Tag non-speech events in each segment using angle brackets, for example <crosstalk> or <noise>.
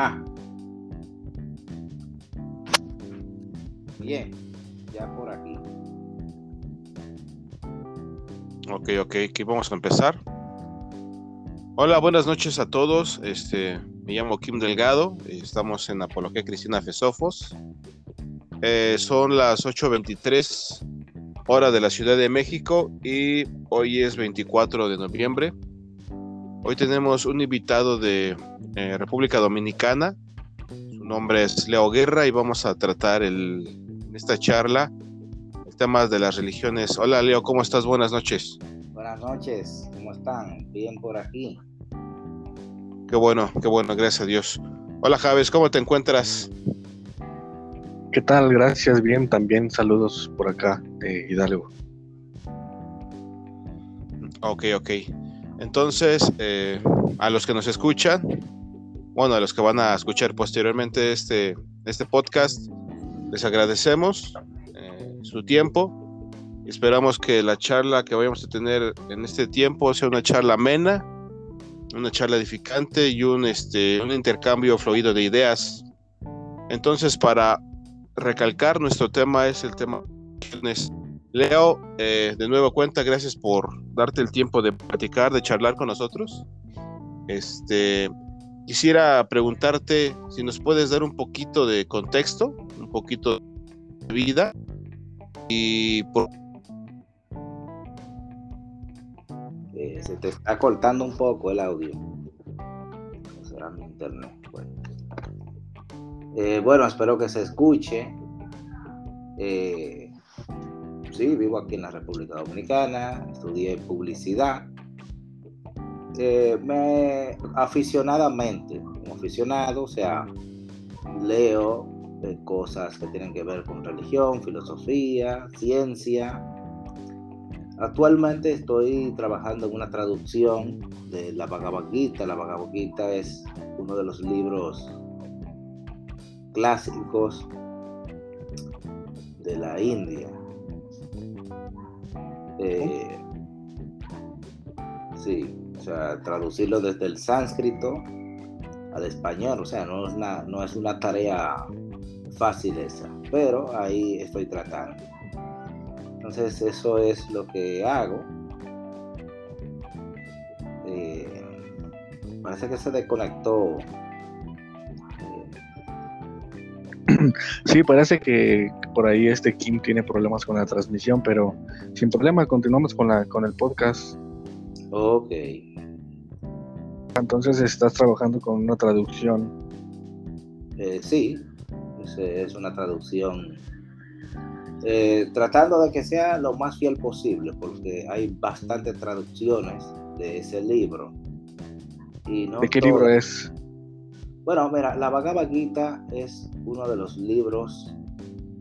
Ajá. Bien, ya por aquí. Ok, ok, aquí vamos a empezar. Hola, buenas noches a todos. Este, me llamo Kim Delgado. Estamos en Apología Cristina Fesofos. Eh, son las 8.23 hora de la Ciudad de México y hoy es 24 de noviembre. Hoy tenemos un invitado de eh, República Dominicana. Su nombre es Leo Guerra y vamos a tratar el, en esta charla el tema de las religiones. Hola Leo, ¿cómo estás? Buenas noches. Buenas noches, ¿cómo están? Bien por aquí. Qué bueno, qué bueno, gracias a Dios. Hola Javes, ¿cómo te encuentras? ¿Qué tal? Gracias, bien, también saludos por acá de Hidalgo. Ok, ok. Entonces, eh, a los que nos escuchan, bueno, a los que van a escuchar posteriormente este, este podcast, les agradecemos eh, su tiempo. Esperamos que la charla que vayamos a tener en este tiempo sea una charla amena, una charla edificante y un, este, un intercambio fluido de ideas. Entonces, para recalcar, nuestro tema es el tema Leo, eh, de nuevo cuenta, gracias por darte el tiempo de platicar, de charlar con nosotros. Este, quisiera preguntarte si nos puedes dar un poquito de contexto, un poquito de vida y por... Eh, se te está cortando un poco el audio. Será mi internet. Bueno, eh, bueno espero que se escuche. Eh, sí, vivo aquí en la República Dominicana, estudié publicidad. Eh, me aficionadamente, como aficionado, o sea, leo eh, cosas que tienen que ver con religión, filosofía, ciencia. Actualmente estoy trabajando en una traducción de la Bhagavad Gita. La Bhagavad Gita es uno de los libros clásicos de la India. Eh, sí, o sea, traducirlo desde el sánscrito al español, o sea, no es una, no es una tarea fácil esa, pero ahí estoy tratando. Entonces eso es lo que hago. Eh, parece que se desconectó Sí, parece que por ahí este Kim tiene problemas con la transmisión, pero sin problema, continuamos con, la, con el podcast. Ok. Entonces estás trabajando con una traducción. Eh, sí, es, es, una traducción. Eh, tratando de que sea lo más fiel posible, porque hay bastantes traducciones de ese libro. Y no ¿De qué todo... libro es? Bueno, mira, la Bhagavad Gita es uno de los libros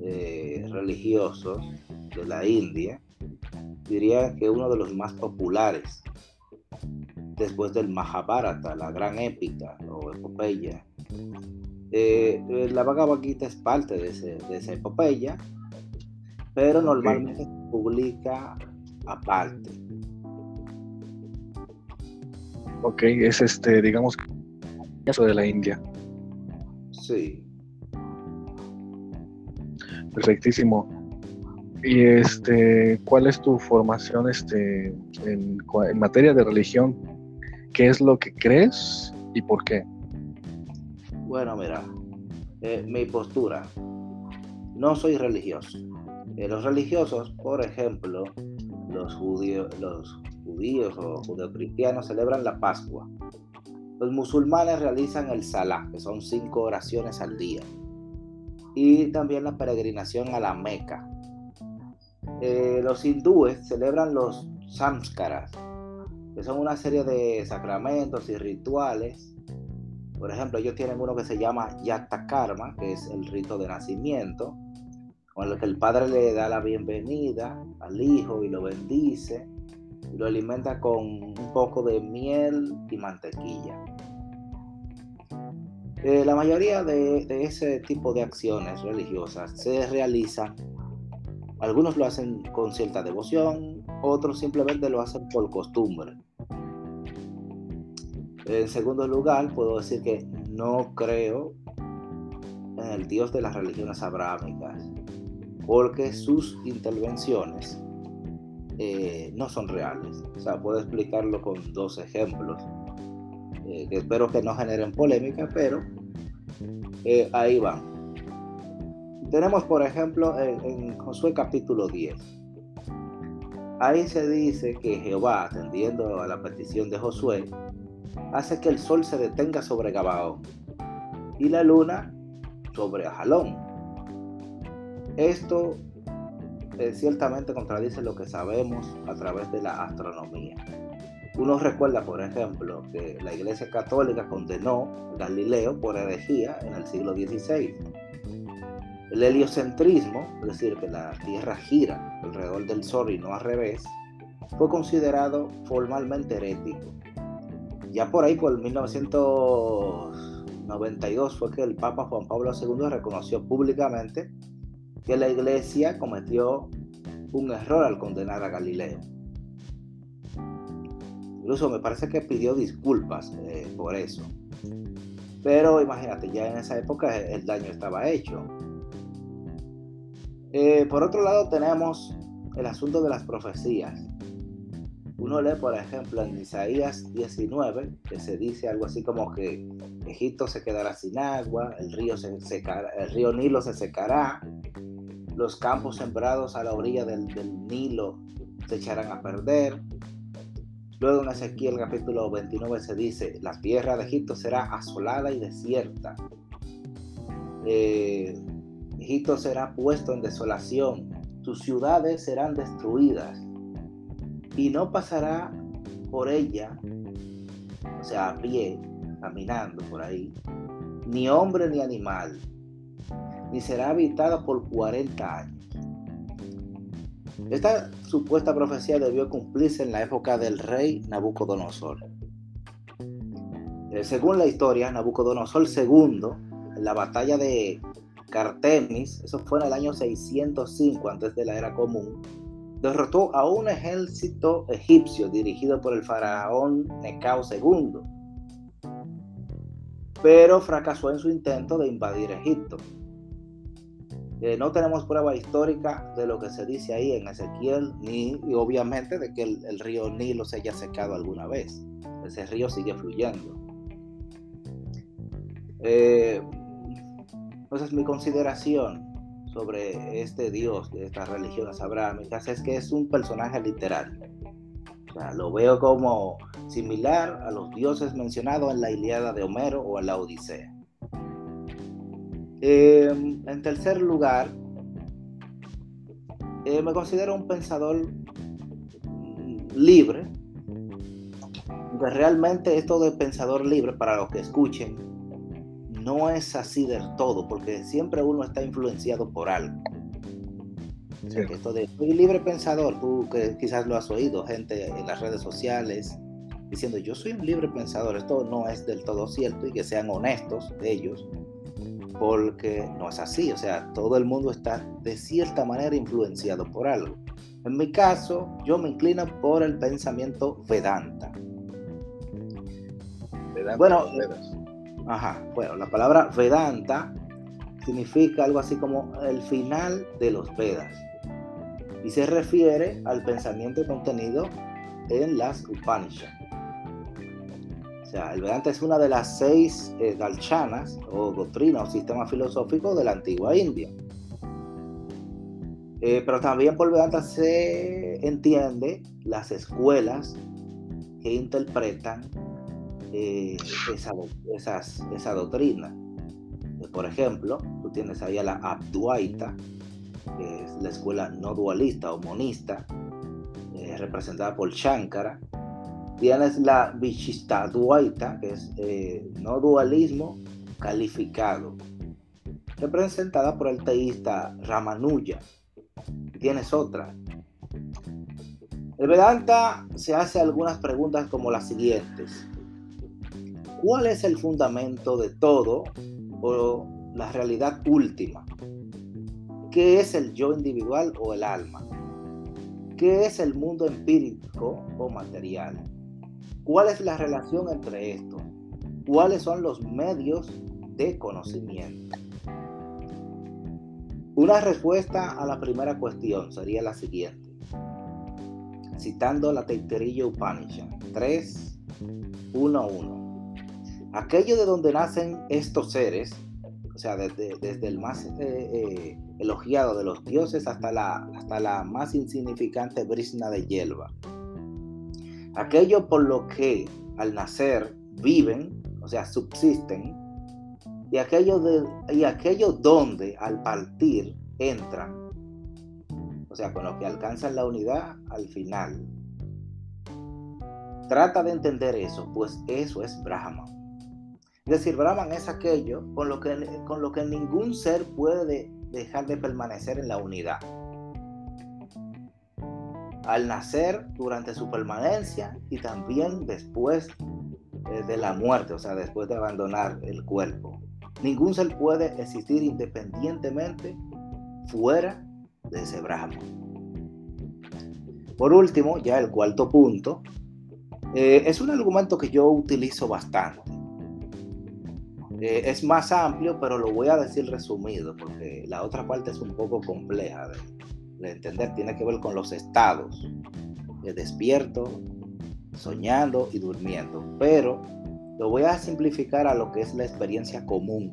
eh, religiosos de la India. Diría que uno de los más populares después del Mahabharata, la gran épica o epopeya. Eh, eh, la Bhagavad Gita es parte de, ese, de esa epopeya, pero normalmente okay. se publica aparte. Ok, es este, digamos, eso de la India. Sí. Perfectísimo. Y este, ¿cuál es tu formación este, en, materia de religión? ¿Qué es lo que crees y por qué? Bueno, mira, eh, mi postura. No soy religioso. Eh, los religiosos, por ejemplo, los judíos, los judíos o judeocristianos celebran la Pascua. Los musulmanes realizan el Salah, que son cinco oraciones al día. Y también la peregrinación a la Meca. Eh, los hindúes celebran los samskaras, que son una serie de sacramentos y rituales. Por ejemplo, ellos tienen uno que se llama Yatta Karma, que es el rito de nacimiento, con el que el padre le da la bienvenida al hijo y lo bendice y lo alimenta con un poco de miel y mantequilla. Eh, la mayoría de, de, ese tipo de acciones religiosas se realizan, algunos lo hacen con cierta devoción, otros simplemente lo hacen por costumbre. En segundo lugar, puedo decir que no creo en el Dios de las religiones abrámicas, porque sus intervenciones eh, no son reales. O sea, puedo explicarlo con dos ejemplos, eh, que espero que no generen polémica, pero eh, ahí van. Tenemos, por ejemplo, en Josué capítulo 10. Ahí se dice que Jehová, atendiendo a la petición de Josué, hace que el sol se detenga sobre Gabaón y la luna sobre Ajalón. Esto eh, ciertamente contradice lo que sabemos a través de la astronomía. Uno recuerda, por ejemplo, que la Iglesia Católica condenó a Galileo por herejía en el siglo XVI. El heliocentrismo, es decir, que la Tierra gira alrededor del Sol y no al revés, fue considerado formalmente herético. Ya por ahí, por 1992, fue que el Papa Juan Pablo II reconoció públicamente que la Iglesia cometió un error al condenar a Galileo. Incluso me parece que pidió disculpas eh, por eso. Pero imagínate, ya en esa época el daño estaba hecho. Eh, por otro lado tenemos el asunto de las profecías. Uno lee, por ejemplo, en Isaías 19, que se dice algo así como que Egipto se quedará sin agua, el río, Nilo se secará, los campos sembrados a la orilla del, del Nilo se echarán a perder. Luego en Ezequiel capítulo 29 se dice, la tierra de Egipto será asolada y desierta. Eh, Egipto será puesto en desolación, sus ciudades serán destruidas y no pasará por ella, o sea, a pie, caminando por ahí, ni hombre ni animal, ni será habitada por 40 años. Esta supuesta profecía debió cumplirse en la época del rey Nabucodonosor. Eh, según la historia, Nabucodonosor II, en la batalla de Cartemis, eso fue en el año 605 antes de la era común, derrotó a un ejército egipcio dirigido por el faraón Necao II, pero fracasó en su intento de invadir Egipto. Eh, no tenemos prueba histórica de lo que se dice ahí en Ezequiel, ni y obviamente de que el, río Nilo se haya secado alguna vez. Ese río sigue fluyendo. Eh, entonces mi consideración sobre este dios de estas religiones abrámicas es que es un personaje literal. O sea, lo veo como similar a los dioses mencionados en la Iliada de Homero o en la Odisea. Em, en tercer lugar, eh, me considero un pensador libre. Que realmente esto de pensador libre, para los que escuchen, no es así del todo, porque siempre uno está influenciado por algo. esto de soy libre pensador, tú que quizás lo has oído, gente en las redes sociales diciendo yo soy un libre pensador, esto no es del todo cierto y que sean honestos de ellos, porque no es así, o sea, todo el mundo está de cierta manera influenciado por algo. En mi caso, yo me inclino por el pensamiento Vedanta. Vedanta bueno, Ajá, bueno, la palabra Vedanta significa algo así como el final de los Vedas y se refiere al pensamiento contenido en las Upanishads. O sea, el Vedanta es una de las seis eh, o doctrinas o sistemas filosóficos de la antigua India. Eh, pero también por Vedanta se entiende las escuelas que interpretan eh, esa, esa doctrina. Eh, por ejemplo, tú tienes ahí a la Abduaita, que es la escuela no dualista o monista, eh, representada por Shankara. Tienes la Vichistaduaita, que es no dualismo calificado, representada por el teísta Ramanuja. Tienes otra. El Vedanta se hace algunas preguntas como las siguientes. ¿Cuál es el fundamento de todo o la realidad última? ¿Qué es el yo individual o el alma? ¿Qué es el mundo empírico o material? ¿Cuál es la relación entre estos? cuáles son los medios de conocimiento. Una respuesta a la primera cuestión sería la siguiente. Citando la Taittiriya Upanishad 3, 1, 1. Aquello de donde nacen estos seres, o sea, desde, el más eh, eh, elogiado de los dioses hasta la, hasta la más insignificante brisna de hierba. Aquello por lo que al nacer viven, o sea, subsisten, y aquello, de, y aquello donde al partir entran, o sea, con lo que alcanzan la unidad al final. Trata de entender eso, pues eso es Brahman. Es decir, Brahman es aquello con lo que, con lo que ningún ser puede dejar de permanecer en la unidad. Al nacer, durante su permanencia y también después eh, de la muerte, o sea, después de abandonar el cuerpo. Ningún ser puede existir independientemente fuera de ese Brahman. Por último, ya el cuarto punto, eh, es un argumento que yo utilizo bastante. Eh, es más amplio, pero lo voy a decir resumido, porque la otra parte es un poco compleja de, de entender. Tiene que ver con los estados, de despierto, soñando y durmiendo. Pero lo voy a simplificar a lo que es la experiencia común.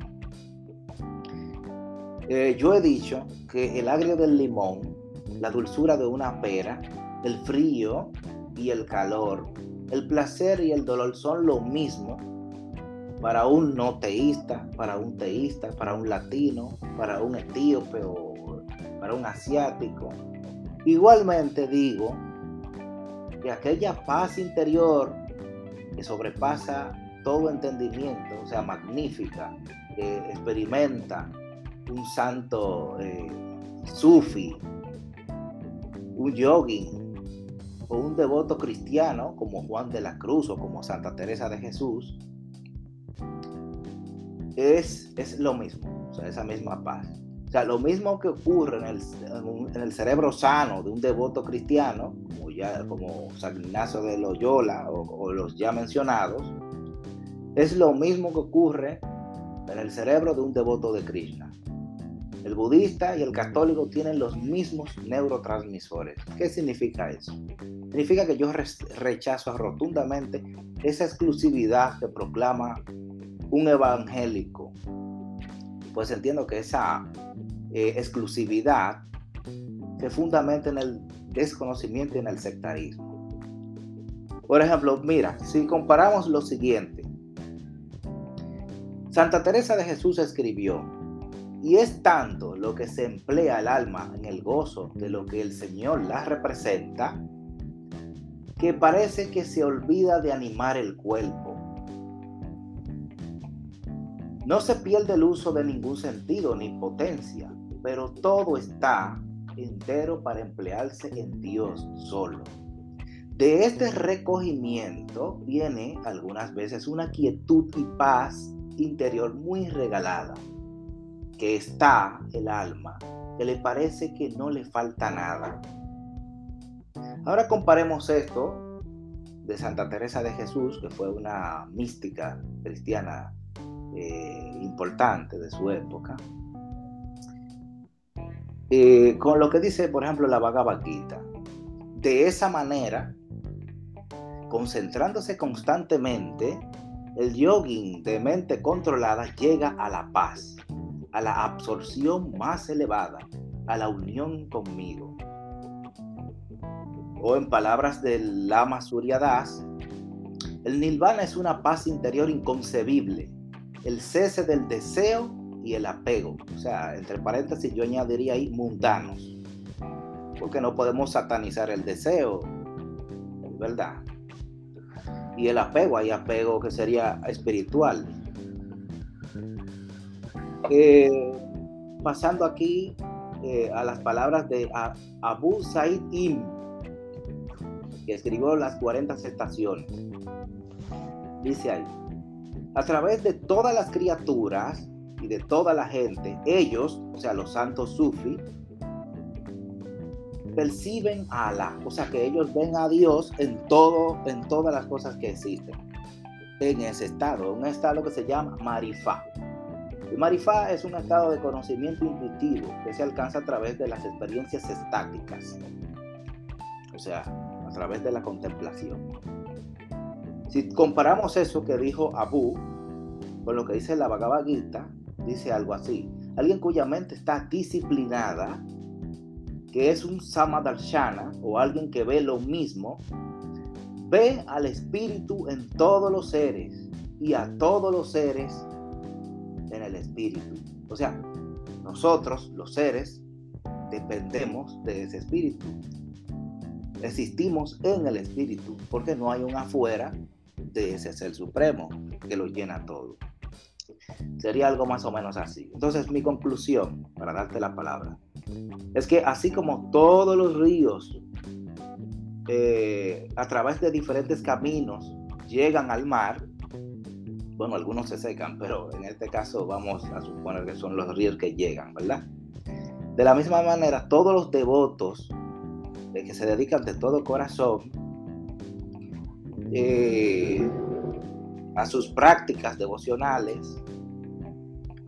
Eh, yo he dicho que el agrio del limón, la dulzura de una pera, el frío y el calor, el placer y el dolor son lo mismo para un no teísta, para un teísta, para un latino, para un etíope o para un asiático. Igualmente digo que aquella paz interior que sobrepasa todo entendimiento, o sea, magnífica, que experimenta un santo eh, sufi, un yogi o un devoto cristiano como Juan de la Cruz o como Santa Teresa de Jesús, es, es lo mismo, o sea, esa misma paz. O sea, lo mismo que ocurre en el, en el cerebro sano de un devoto cristiano, como, ya, como San Ignacio de Loyola o, o los ya mencionados, es lo mismo que ocurre en el cerebro de un devoto de Krishna. El budista y el católico tienen los mismos neurotransmisores. ¿Qué significa eso? Significa que yo rechazo rotundamente esa exclusividad que proclama un evangélico. Pues entiendo que esa eh, exclusividad se fundamenta en el desconocimiento y en el sectarismo. Por ejemplo, mira, si comparamos lo siguiente, Santa Teresa de Jesús escribió, y es tanto lo que se emplea el alma en el gozo de lo que el Señor la representa, que parece que se olvida de animar el cuerpo. No se pierde el uso de ningún sentido ni potencia, pero todo está entero para emplearse en Dios solo. De este recogimiento viene algunas veces una quietud y paz interior muy regalada, que está el alma, que le parece que no le falta nada. Ahora comparemos esto de Santa Teresa de Jesús, que fue una mística cristiana eh, importante de su época, eh, con lo que dice, por ejemplo, la Bhagavad Gita. De esa manera, concentrándose constantemente, el yogin de mente controlada llega a la paz, a la absorción más elevada, a la unión conmigo. O en palabras del Lama Surya Das, el nirvana es una paz interior inconcebible, el cese del deseo y el apego. O sea, entre paréntesis yo añadiría ahí mundanos, porque no podemos satanizar el deseo, ¿verdad? y el apego, hay apego que sería espiritual. Eh, pasando aquí eh, a las palabras de Abu Said Im, que escribió las 40 estaciones. Dice ahí, a través de todas las criaturas y de toda la gente, ellos, o sea, los santos sufis, perciben a Alá, o sea que ellos ven a Dios en todo, en todas las cosas que existen. en ese estado, un estado que se llama marifá. El marifá es un estado de conocimiento intuitivo que se alcanza a través de las experiencias estáticas, o sea, a través de la contemplación. Si comparamos eso que dijo Abu con lo que dice la Bhagavad Gita, dice algo así. Alguien cuya mente está disciplinada, que es un Samadarshana o alguien que ve lo mismo, ve al espíritu en todos los seres y a todos los seres en el espíritu. O sea, nosotros, los seres, dependemos de ese espíritu. Existimos en el espíritu porque no hay un afuera de ese ser supremo que lo llena todo. Sería algo más o menos así. Entonces mi conclusión, para darte la palabra, es que así como todos los ríos eh, a través de diferentes caminos llegan al mar, bueno, algunos se secan, pero en este caso vamos a suponer que son los ríos que llegan, ¿verdad? De la misma manera, todos los devotos de que se dedican de todo corazón eh, a sus prácticas devocionales,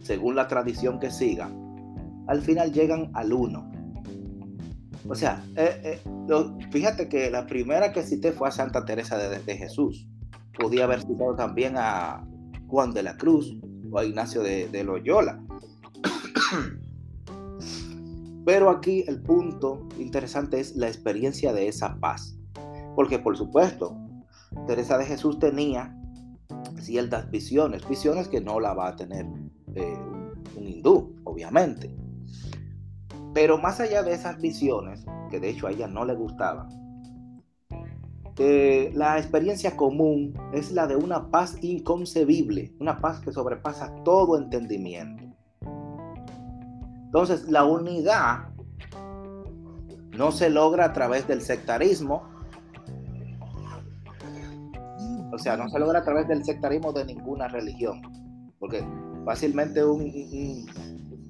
según la tradición que sigan, al final llegan al uno. O sea, eh, eh, fíjate que la primera que cité fue a Santa Teresa de, Jesús. Podía haber citado también a Juan de la Cruz o a Ignacio de, de Loyola. <coughs> Pero aquí el punto interesante es la experiencia de esa paz. Porque por supuesto, Teresa de Jesús tenía ciertas visiones, visiones que no la va a tener eh, un hindú, obviamente. Pero más allá de esas visiones, que de hecho a ella no le gustaban, eh, la experiencia común es la de una paz inconcebible, una paz que sobrepasa todo entendimiento. Entonces, la unidad no se logra a través del sectarismo, o sea, no se logra a través del sectarismo de ninguna religión. Porque fácilmente un,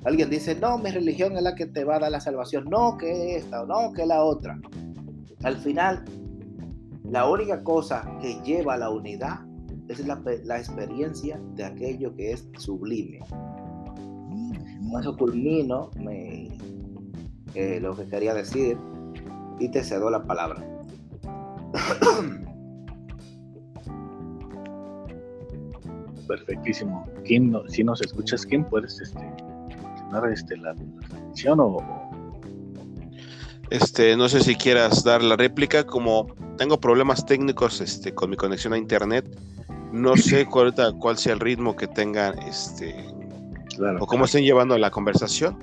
alguien dice, no, mi religión es la que te va a dar la salvación. No, que esta, no, que la otra. Al final, la única cosa que lleva a la unidad es la, experiencia de aquello que es sublime. Con eso culmino eh, lo que quería decir y te cedo la palabra. <coughs> perfectísimo. Kim, si nos escuchas, Kim, puedes este, mencionar este, la, transmisión o, Este, no sé si quieras dar la réplica, como tengo problemas técnicos este, con mi conexión a internet, no sé <clears throat> cuál, cuál sea el ritmo que tengan este, o cómo estén llevando la conversación.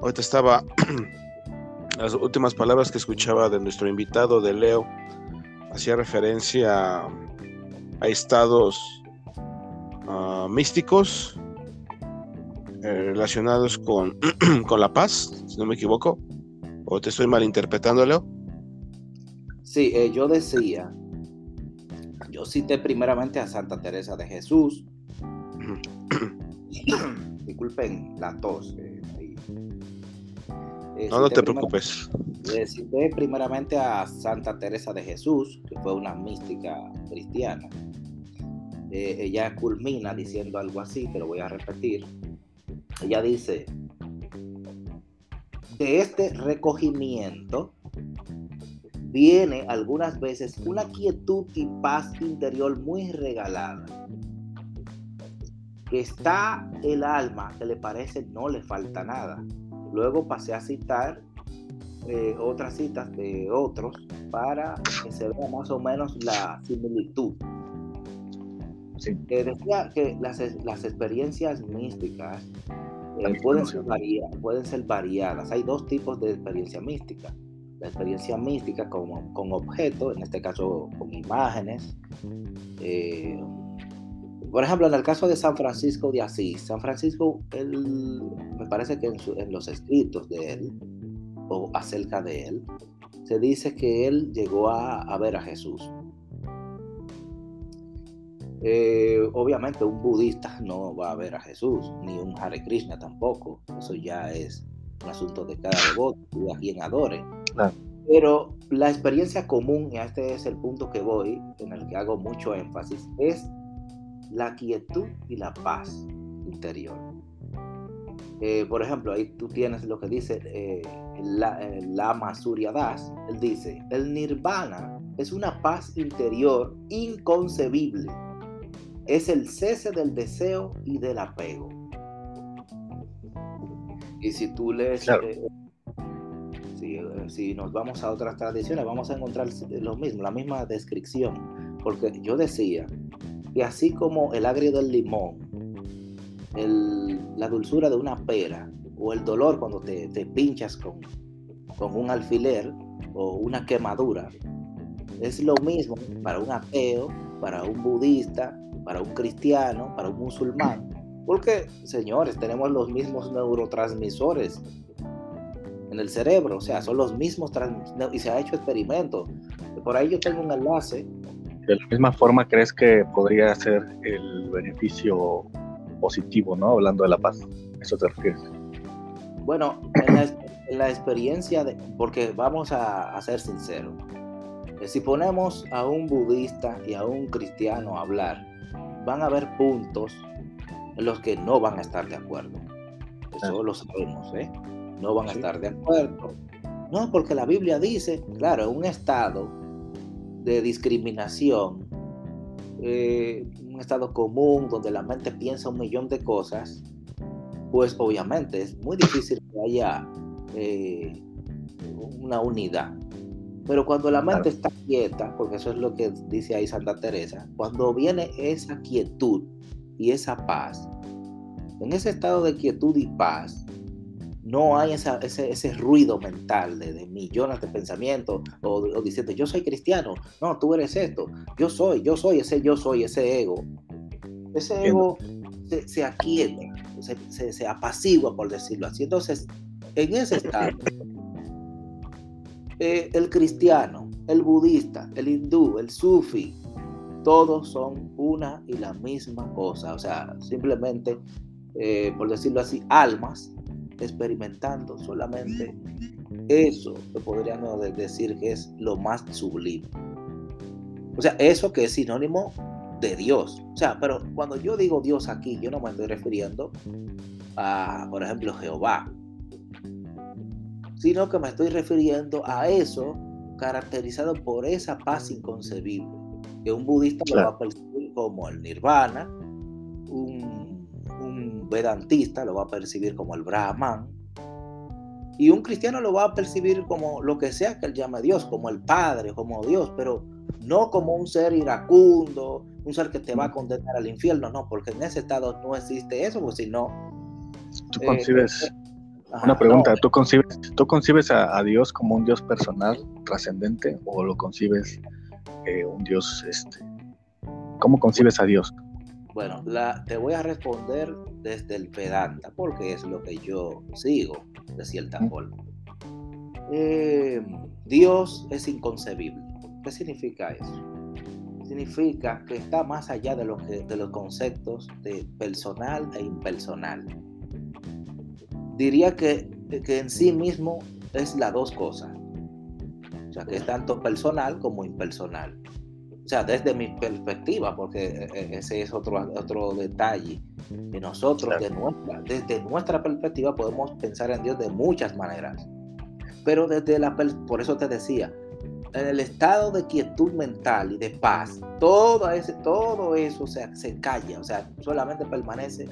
Ahorita estaba <clears throat> las últimas palabras que escuchaba de nuestro invitado, de Leo, hacía referencia a estados Místicos eh, relacionados con, <clears throat> con la paz, si no me equivoco, o te estoy malinterpretándolo. Sí, eh, yo decía, yo cité primeramente a Santa Teresa de Jesús. <clears throat> Disculpen la tos. Eh, no, no te preocupes. Cité primeramente a Santa Teresa de Jesús, que fue una mística cristiana. Eh, ella culmina diciendo algo así, pero voy a repetir. Ella dice, de este recogimiento viene algunas veces una quietud y paz interior muy regalada. Que está el alma que le parece no le falta nada. Luego pasé a citar eh, otras citas de otros para que se vea más o menos la similitud decía que las, experiencias místicas eh, pueden, ser pueden ser variadas. Hay dos tipos de experiencia mística. La experiencia mística con, con objetos, en este caso con imágenes. Eh, por ejemplo, en el caso de San Francisco de Asís, San Francisco, él, me parece que en, los escritos de él, o acerca de él, se dice que él llegó a, a ver a Jesús. Eh, obviamente un budista no va a ver a Jesús, ni un Hare Krishna tampoco. Eso ya es un asunto de cada devoto y a quien adore. Pero la experiencia común, y este es el punto que voy, en el que hago mucho énfasis, es la quietud y la paz interior. Eh, por ejemplo, ahí tú tienes lo que dice eh, la, Lama Surya Das. Él dice, el nirvana es una paz interior inconcebible. Es el cese del deseo y del apego. Y si tú lees, si, nos vamos a otras tradiciones, vamos a encontrar lo mismo, la misma descripción. Porque yo decía que así como el agrio del limón la dulzura de una pera o el dolor cuando te, pinchas con, con un alfiler o una quemadura. Es lo mismo para un ateo, para un budista, para un cristiano, para un musulmán. Porque, señores, tenemos los mismos neurotransmisores en el cerebro, o sea, son los mismos y se ha hecho experimentos. Por ahí yo tengo un enlace. De la misma forma, ¿crees que podría ser el beneficio positivo, ¿no? Hablando de la paz. ¿Eso te refieres? Bueno, en la, experiencia, de, porque vamos a, ser sinceros, eh, si ponemos a un budista y a un cristiano a hablar, van a haber puntos en los que no van a estar de acuerdo. Eso lo sabemos, ¿eh? No van a estar de acuerdo. No, porque la Biblia dice, claro, un estado de discriminación eh, un estado común donde la mente piensa un millón de cosas, pues obviamente es muy difícil que haya eh, una unidad. Pero cuando la mente está quieta, porque eso es lo que dice ahí Santa Teresa, cuando viene esa quietud y esa paz, en ese estado de quietud y paz, no hay ese, ese, ruido mental de, millones de pensamientos o, diciendo yo soy cristiano, no, tú eres esto, yo soy, yo soy ese yo soy, ese ego. Ese ego se, se aquieta, se, se, apacigua, por decirlo así. Entonces, en ese estado, el cristiano, el budista, el hindú, el sufi, todos son una y la misma cosa. O sea, simplemente, eh, por decirlo así, almas experimentando solamente eso que podríamos decir que es lo más sublime. O sea, eso que es sinónimo de Dios. O sea, pero cuando yo digo Dios aquí, yo no me estoy refiriendo a, por ejemplo, Jehová, sino que me estoy refiriendo a eso caracterizado por esa paz inconcebible, que un budista lo va a percibir como el nirvana, un vedantista lo va a percibir como el Brahman, y un cristiano lo va a percibir como lo que sea que él llame Dios, como el Padre, como Dios, pero no como un ser iracundo, un ser que te va a condenar al infierno, no, porque en ese estado no existe eso, pues si no... Tú eh, concibes, una pregunta, ¿tú concibes, ¿tú concibes a, Dios como un Dios personal, trascendente, o lo concibes eh, un Dios, este, ¿cómo concibes a Dios? Bueno, la, te voy a responder desde el Vedanta, porque es lo que yo sigo, de cierta forma. Eh, Dios es inconcebible. ¿Qué significa eso? Significa que está más allá de, lo que, de los conceptos de personal e impersonal. Diría que, que en sí mismo es las dos cosas. O sea, que es tanto personal como impersonal. O sea, desde mi perspectiva, porque eh, eh, ese es otro, otro detalle. Que nosotros, nuestra, desde nuestra perspectiva, podemos pensar en Dios de muchas maneras. Pero desde la, por eso te decía, en el estado de quietud mental y de paz, todo, ese, todo eso se, se calla, o sea, solamente permanece.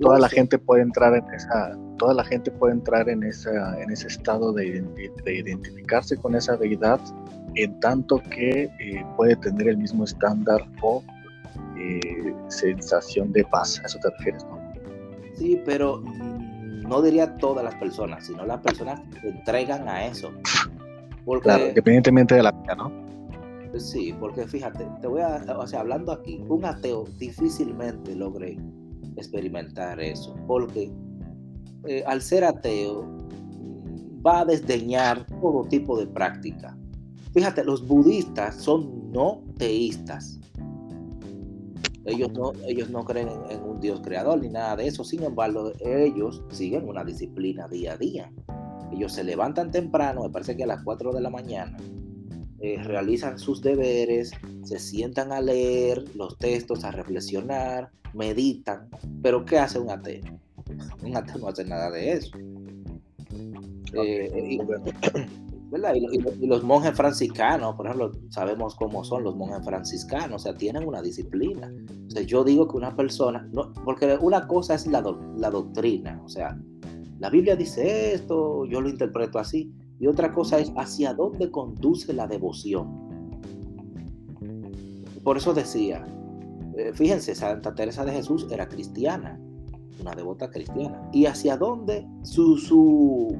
toda la gente puede entrar en esa, toda la gente puede entrar en esa, en ese estado de, de identificarse con esa deidad, en tanto que eh, puede tener el mismo estándar o eh, sensación de paz. A eso te refieres, ¿no? Sí, pero no diría todas las personas, sino las personas que se entregan a eso claro, independientemente de la vida, ¿no? Sí, porque fíjate, te voy a, o sea, hablando aquí, un ateo difícilmente logre experimentar eso, porque eh, al ser ateo va a desdeñar todo tipo de práctica. Fíjate, los budistas son no teístas. Ellos no, ellos no creen en un Dios creador ni nada de eso. Sin embargo, ellos siguen una disciplina día a día. Ellos se levantan temprano, me parece que a las 4 de la mañana, eh, realizan sus deberes, se sientan a leer los textos, a reflexionar, meditan. Pero ¿qué hace un ateo? <laughs> Un ateo no hace nada de eso. Eh, <clears throat> y, los monjes franciscanos, por ejemplo, sabemos cómo son los monjes franciscanos, o sea, tienen una disciplina. O sea, yo digo que una persona, no, porque una cosa es la, la doctrina, o sea, la Biblia dice esto, yo lo interpreto así, y otra cosa es hacia dónde conduce la devoción. Por eso decía, eh, fíjense, Santa Teresa de Jesús era cristiana, una devota cristiana. Y hacia dónde su, su,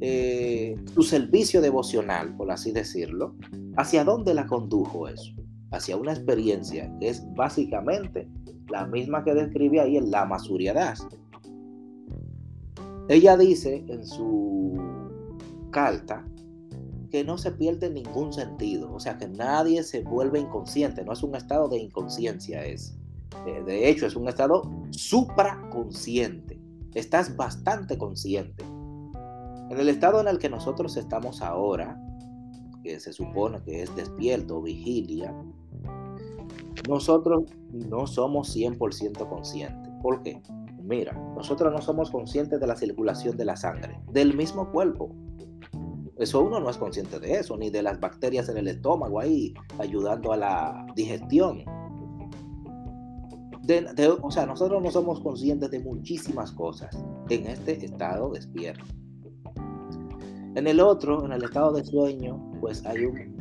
eh, su servicio devocional, por así decirlo, hacia dónde la condujo eso. Hacia una experiencia que es básicamente la misma que describe ahí en la Masuriadas. Ella dice en su carta que no se pierde ningún sentido, o sea que nadie se vuelve inconsciente, no es un estado de inconsciencia, es. Eh, de hecho, es un estado supraconsciente. Estás bastante consciente. En el estado en el que nosotros estamos ahora, que se supone que es despierto vigilia, nosotros no somos 100% conscientes. ¿Por qué? Mira, nosotros no somos conscientes de la circulación de la sangre, del mismo cuerpo. Eso uno no es consciente de eso, ni de las bacterias en el estómago ahí ayudando a la digestión. o sea, nosotros no somos conscientes de muchísimas cosas en este estado despierto. En el otro, en el estado de sueño, pues hay un,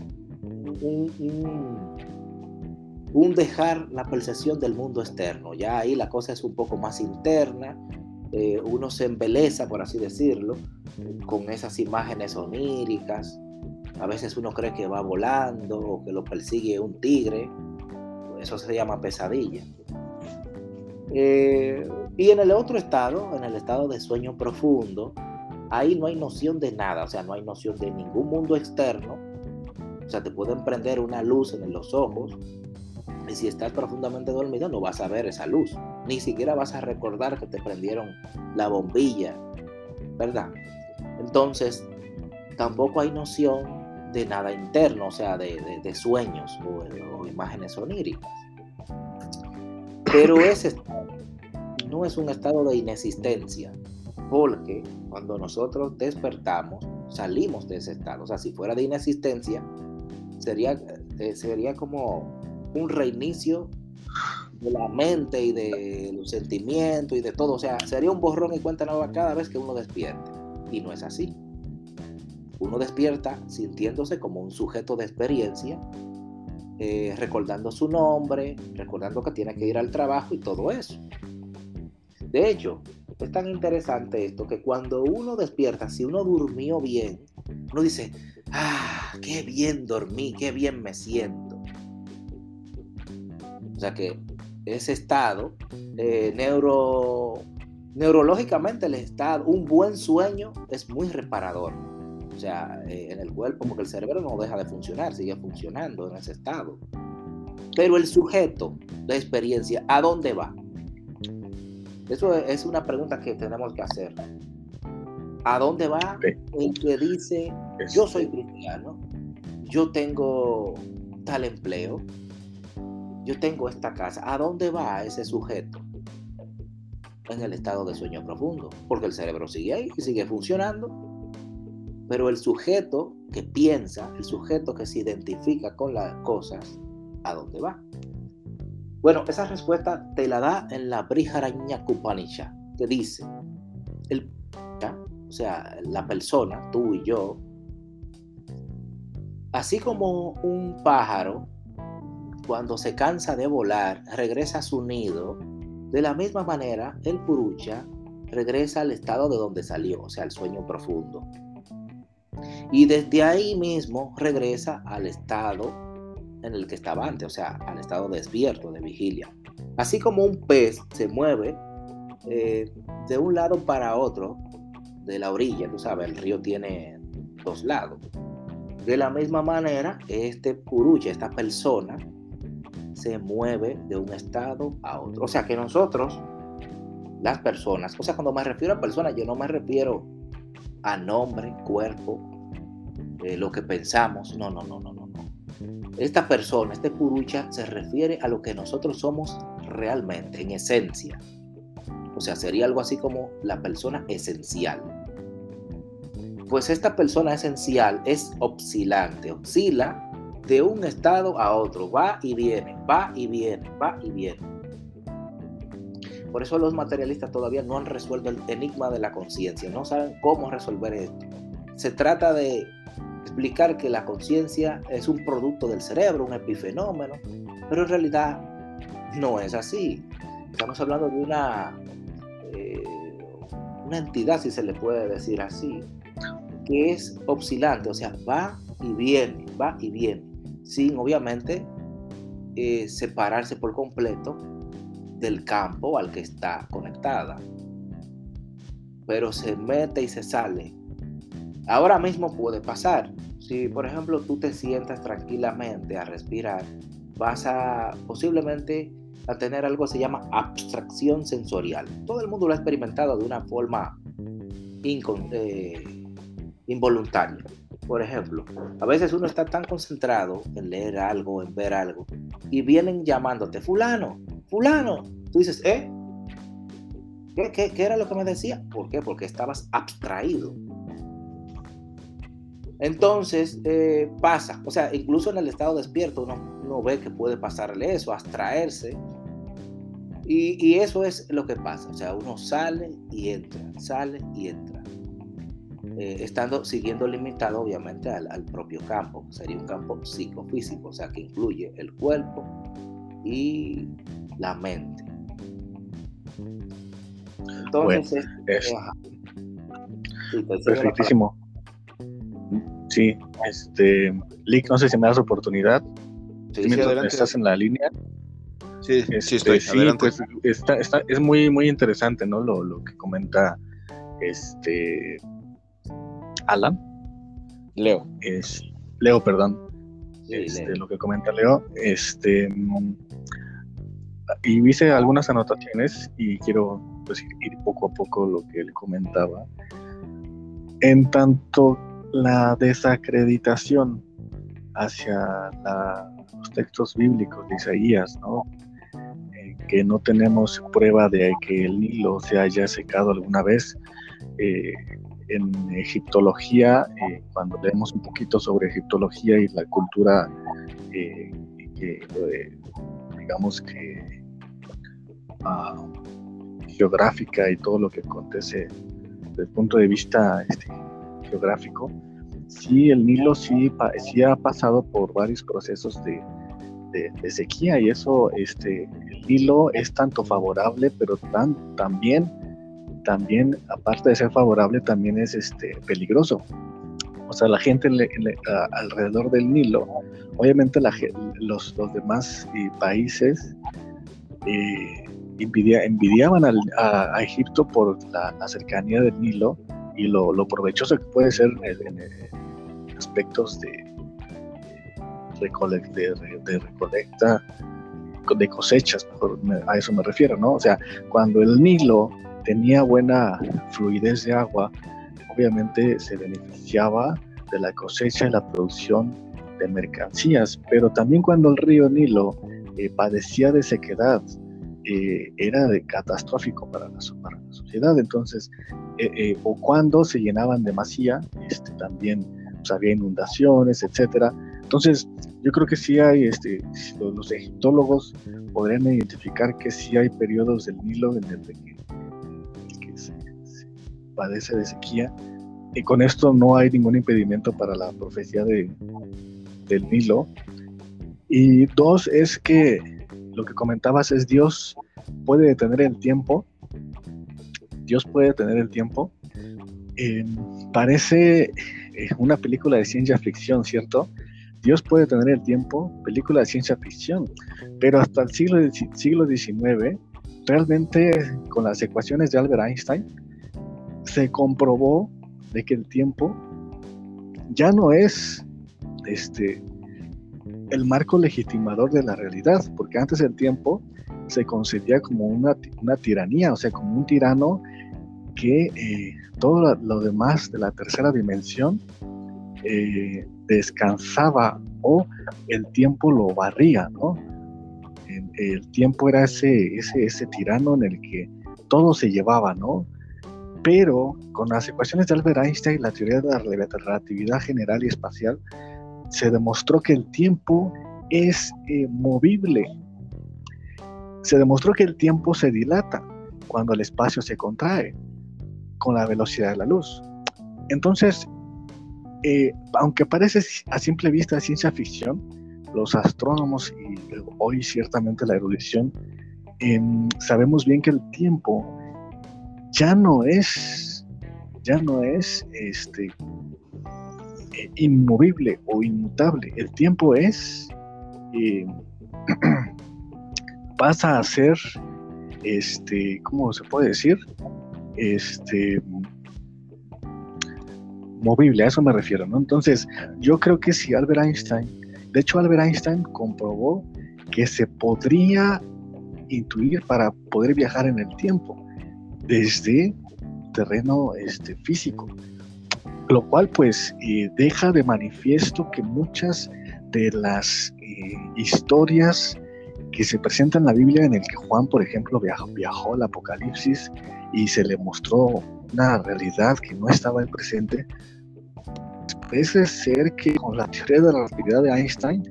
dejar la percepción del mundo externo. Ya ahí la cosa es un poco más interna, eh, uno se embeleza, por así decirlo, con esas imágenes oníricas. A veces uno cree que va volando o que lo persigue un tigre. Eso se llama pesadilla. Eh, y en el otro estado, en el estado de sueño profundo, ahí no hay noción de nada, o sea, no hay noción de ningún mundo externo. O sea, te pueden prender una luz en los ojos y si estás profundamente dormido no vas a ver esa luz ni siquiera vas a recordar que te prendieron la bombilla, ¿verdad? Entonces, tampoco hay noción de nada interno, o sea, de, sueños o, imágenes oníricas. Pero ese no es un estado de inexistencia, porque cuando nosotros despertamos, salimos de ese estado. O sea, si fuera de inexistencia, sería, eh, sería como un reinicio de la mente y de los sentimientos y de todo. O sea, sería un borrón y cuenta nueva cada vez que uno despierte. Y no es así. Uno despierta sintiéndose como un sujeto de experiencia, eh, recordando su nombre, recordando que tiene que ir al trabajo y todo eso. De hecho, es tan interesante esto que cuando uno despierta, si uno durmió bien, uno dice, ah, qué bien dormí, qué bien me siento. O sea que ese estado, eh, neuro, neurológicamente el estado, un buen sueño es muy reparador. O sea, eh, en el cuerpo, porque el cerebro no deja de funcionar, sigue funcionando en ese estado. Pero el sujeto, la experiencia, ¿a dónde va? Eso es una pregunta que tenemos que hacer. ¿A dónde va el que dice, yo soy cristiano, yo tengo tal empleo, yo tengo esta casa, ¿a dónde va ese sujeto? En el estado de sueño profundo, porque el cerebro sigue ahí y sigue funcionando, pero el sujeto que piensa, el sujeto que se identifica con las cosas, ¿a dónde va? Bueno, esa respuesta te la da en la Briharaña Kupanisha, que dice, el, o sea, la persona, tú y yo, así como un pájaro cuando se cansa de volar, regresa a su nido, de la misma manera, el purucha regresa al estado de donde salió, o sea, al sueño profundo. Y desde ahí mismo regresa al estado en el que estaba antes, o sea, al estado despierto, de vigilia. Así como un pez se mueve eh, de un lado para otro de la orilla, tú sabes, el río tiene dos lados. De la misma manera, este purucha, esta persona, se mueve de un estado a otro. O sea que nosotros, las personas, o sea, cuando me refiero a personas, yo no me refiero a nombre, cuerpo, eh, lo que pensamos. No, no, no, no, no, no. Esta persona, este purucha, se refiere a lo que nosotros somos realmente, en esencia. O sea, sería algo así como la persona esencial. Pues esta persona esencial es oscilante, oscila de un estado a otro, va y viene, va y viene, va y viene. Por eso los materialistas todavía no han resuelto el enigma de la conciencia, no saben cómo resolver esto. Se trata de explicar que la conciencia es un producto del cerebro, un epifenómeno, pero en realidad no es así. Estamos hablando de una, eh, una entidad, si se le puede decir así, que es oscilante, o sea, va y viene, va y viene, sin obviamente eh, separarse por completo del campo al que está conectada. Pero se mete y se sale. Ahora mismo puede pasar. Si por ejemplo tú te sientas tranquilamente a respirar, vas a posiblemente a tener algo que se llama abstracción sensorial. Todo el mundo lo ha experimentado de una forma eh, involuntaria. Por ejemplo, a veces uno está tan concentrado en leer algo, en ver algo, y vienen llamándote, fulano, fulano. Tú dices, ¿eh? ¿Qué, era lo que me decía? ¿Por qué? Porque estabas abstraído. Entonces eh, pasa, o sea, incluso en el estado despierto uno, uno ve que puede pasarle eso, abstraerse. Y, eso es lo que pasa, o sea, uno sale y entra, sale y entra. Eh, estando siguiendo limitado obviamente al, al propio campo, sería un campo psicofísico, o sea, que incluye el cuerpo y la mente. Entonces, es, perfectísimo. Sí, este, Lick, no sé si me das oportunidad. Sí, sí, estás en la línea. Sí, sí este, estoy. Sí, pues está, está, es muy, muy interesante, ¿no? Lo, lo que comenta este Alan. Leo. Es, Leo, perdón. este, Lo que comenta Leo. Este, y hice algunas anotaciones y quiero pues, ir poco a poco lo que él comentaba. En tanto la desacreditación hacia los textos bíblicos de Isaías, ¿no? Eh, que no tenemos prueba de que el Nilo se haya secado alguna vez. Eh, en egiptología, eh, cuando leemos un poquito sobre egiptología y la cultura digamos que ah, geográfica y todo lo que acontece desde el punto de vista este, geográfico, sí, el Nilo sí, ha pasado por varios procesos de, de, sequía y eso, este, el Nilo es tanto favorable, pero tan, también, también, aparte de ser favorable, también es este, peligroso. O sea, la gente alrededor del Nilo, obviamente los, los demás eh, países eh, envidiaban a, Egipto por la, cercanía del Nilo y lo, provechoso que puede ser en, aspectos de, de, recolecta, de cosechas, a eso me refiero, ¿no? O sea, cuando el Nilo tenía buena fluidez de agua, obviamente se beneficiaba de la cosecha y la producción de mercancías, pero también cuando el río Nilo eh, padecía de sequedad, eh, era de catastrófico para la, para la sociedad. Entonces, eh, eh, o cuando se llenaban demasiado, este, también pues, había inundaciones, etcétera. Entonces, yo creo que sí hay, este, los, egiptólogos podrían identificar que sí hay periodos del Nilo en el que, padece de sequía. Y con esto no hay ningún impedimento para la profecía de, del Nilo. Y dos es que lo que comentabas es Dios puede detener el tiempo. Dios puede detener el tiempo. Eh, parece una película de ciencia ficción, ¿cierto? Dios puede detener el tiempo, película de ciencia ficción, pero hasta el siglo, siglo XIX, realmente con las ecuaciones de Albert Einstein, se comprobó de que el tiempo ya no es este, el marco legitimador de la realidad, porque antes el tiempo se concebía como una, una tiranía, o sea, como un tirano que eh, todo lo demás de la tercera dimensión eh, descansaba o el tiempo lo barría, ¿no? El, tiempo era ese, ese, ese tirano en el que todo se llevaba, ¿no? Pero con las ecuaciones de Albert Einstein, la teoría de la relatividad general y espacial, se demostró que el tiempo es eh, movible. Se demostró que el tiempo se dilata cuando el espacio se contrae con la velocidad de la luz. Entonces, eh, aunque parece a simple vista ciencia ficción, los astrónomos y hoy ciertamente la erudición, em, sabemos bien que el tiempo ya no es, ya no es este, eh, inmovible o inmutable. El tiempo es, eh, <clears throat> pasa a ser, este, ¿cómo se puede decir? Este, movible, a eso me refiero, ¿no? Entonces, yo creo que si Albert Einstein, de hecho Albert Einstein comprobó que se podría intuir para poder viajar en el tiempo desde terreno este, físico, lo cual pues eh, deja de manifiesto que muchas de las eh, historias que se presentan en la Biblia en el que Juan, por ejemplo, viajó, viajó al Apocalipsis y se le mostró una realidad que no estaba en presente, parece ser que con la teoría de la relatividad de Einstein,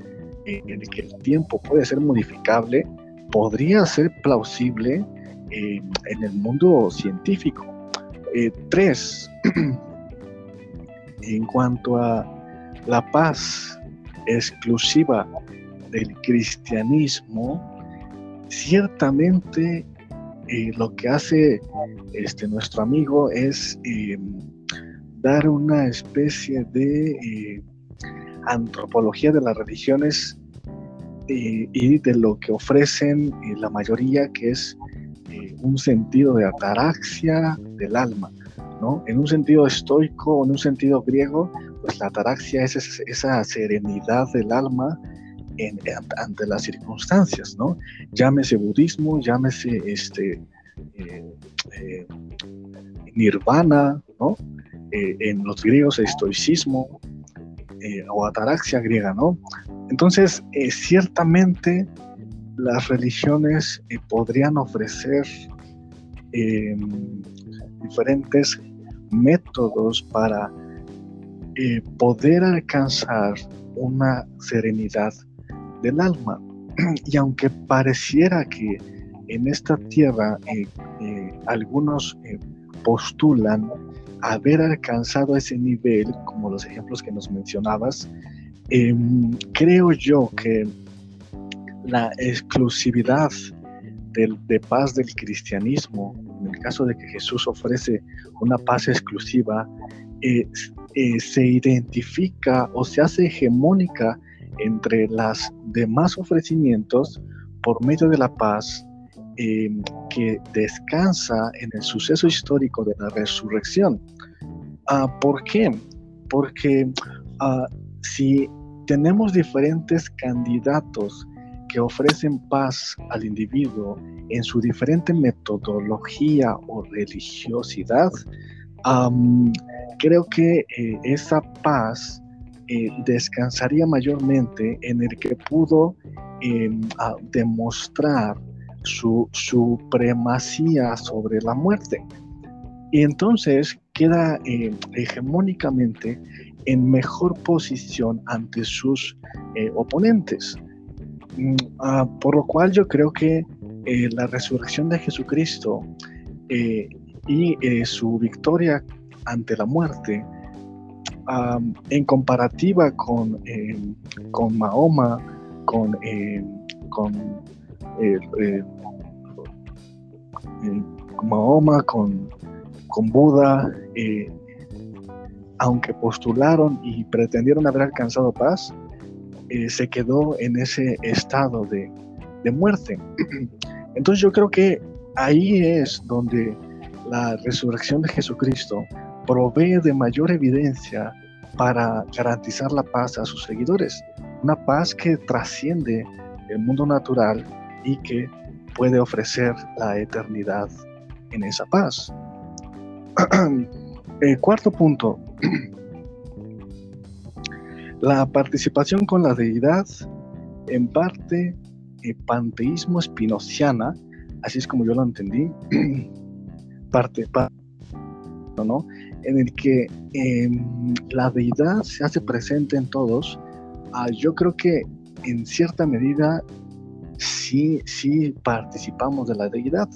en el que el tiempo puede ser modificable, podría ser plausible eh, en el mundo científico. Eh, tres, <clears throat> en cuanto a la paz exclusiva del cristianismo, ciertamente eh, lo que hace este, nuestro amigo es dar una especie de antropología de las religiones y de lo que ofrecen la mayoría, que es un sentido de ataraxia del alma, ¿no? En un sentido estoico en un sentido griego, pues la ataraxia es esa serenidad del alma ante las circunstancias, ¿no? Llámese budismo, llámese este, eh, eh, nirvana, ¿no? Eh, en los griegos estoicismo o ataraxia griega, ¿no? Entonces, ciertamente las religiones eh, podrían ofrecer em, diferentes métodos para eh, poder alcanzar una serenidad del alma. <clears throat> Y aunque pareciera que en esta tierra eh, algunos postulan haber alcanzado ese nivel, como los ejemplos que nos mencionabas, em, creo yo que la exclusividad de paz del cristianismo, en el caso de que Jesús ofrece una paz exclusiva, eh, eh, se identifica o se hace hegemónica entre las demás ofrecimientos por medio de la paz em, que descansa en el suceso histórico de la resurrección. Ah, ¿Por qué? Porque ah, si tenemos diferentes candidatos que ofrecen paz al individuo en su diferente metodología o religiosidad, creo que eh, esa paz eh, descansaría mayormente en el que pudo em, demostrar su supremacía sobre la muerte. Y entonces queda eh, hegemónicamente en mejor posición ante sus oponentes. Mm, ah, por lo cual yo creo que eh, la resurrección de Jesucristo eh, y eh, su victoria ante la muerte, en comparativa con, con Mahoma, con, con Mahoma, con, con Buda, aunque postularon y pretendieron haber alcanzado paz, eh, se quedó en ese estado de, muerte. Entonces yo creo que ahí es donde la resurrección de Jesucristo provee de mayor evidencia para garantizar la paz a sus seguidores. Una paz que trasciende el mundo natural y que puede ofrecer la eternidad en esa paz. El <clears throat> cuarto punto <clears throat> La participación con la deidad, en parte, eh, panteísmo espinociana, así es como yo lo entendí, <clears throat> parte, en el que em, la deidad se hace presente en todos, ah, yo creo que en cierta medida sí, sí participamos de la deidad.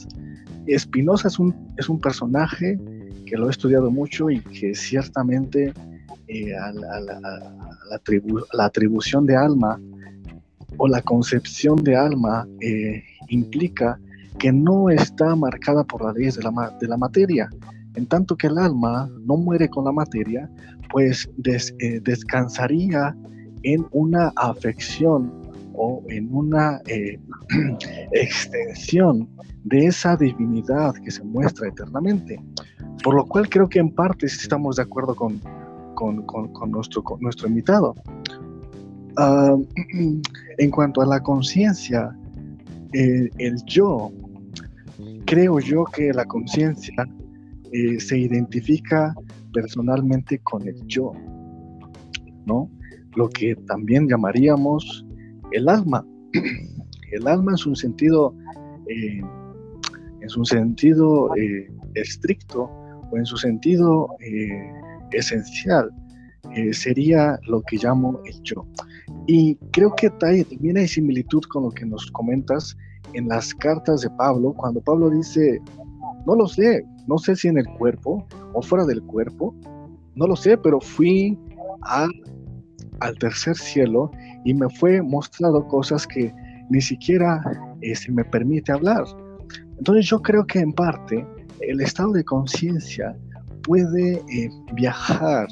Espinosa es un, es un personaje que lo he estudiado mucho y que ciertamente eh, a, la, la, atribución de alma o la concepción de alma eh, implica que no está marcada por las leyes de la, de la materia. En tanto que el alma no muere con la materia, pues eh, descansaría en una afección o en una eh, <clears throat> extensión de esa divinidad que se muestra eternamente. Por lo cual creo que en parte estamos de acuerdo con, con, nuestro, nuestro invitado. Ah, <clears throat> en cuanto a la conciencia, el yo, creo yo que la conciencia eh, se identifica personalmente con el yo, ¿no? Lo que también llamaríamos el alma. <clears throat> El alma en un sentido, eh, en su sentido eh, estricto o en su sentido esencial, sería lo que llamo el yo. Y creo que también hay similitud con lo que nos comentas en las cartas de Pablo, cuando Pablo dice, no lo sé, no sé si en el cuerpo o fuera del cuerpo, no lo sé, pero fui al tercer cielo y me fue mostrado cosas que ni siquiera eh, me permite hablar. Entonces yo creo que en parte el estado de conciencia puede eh, viajar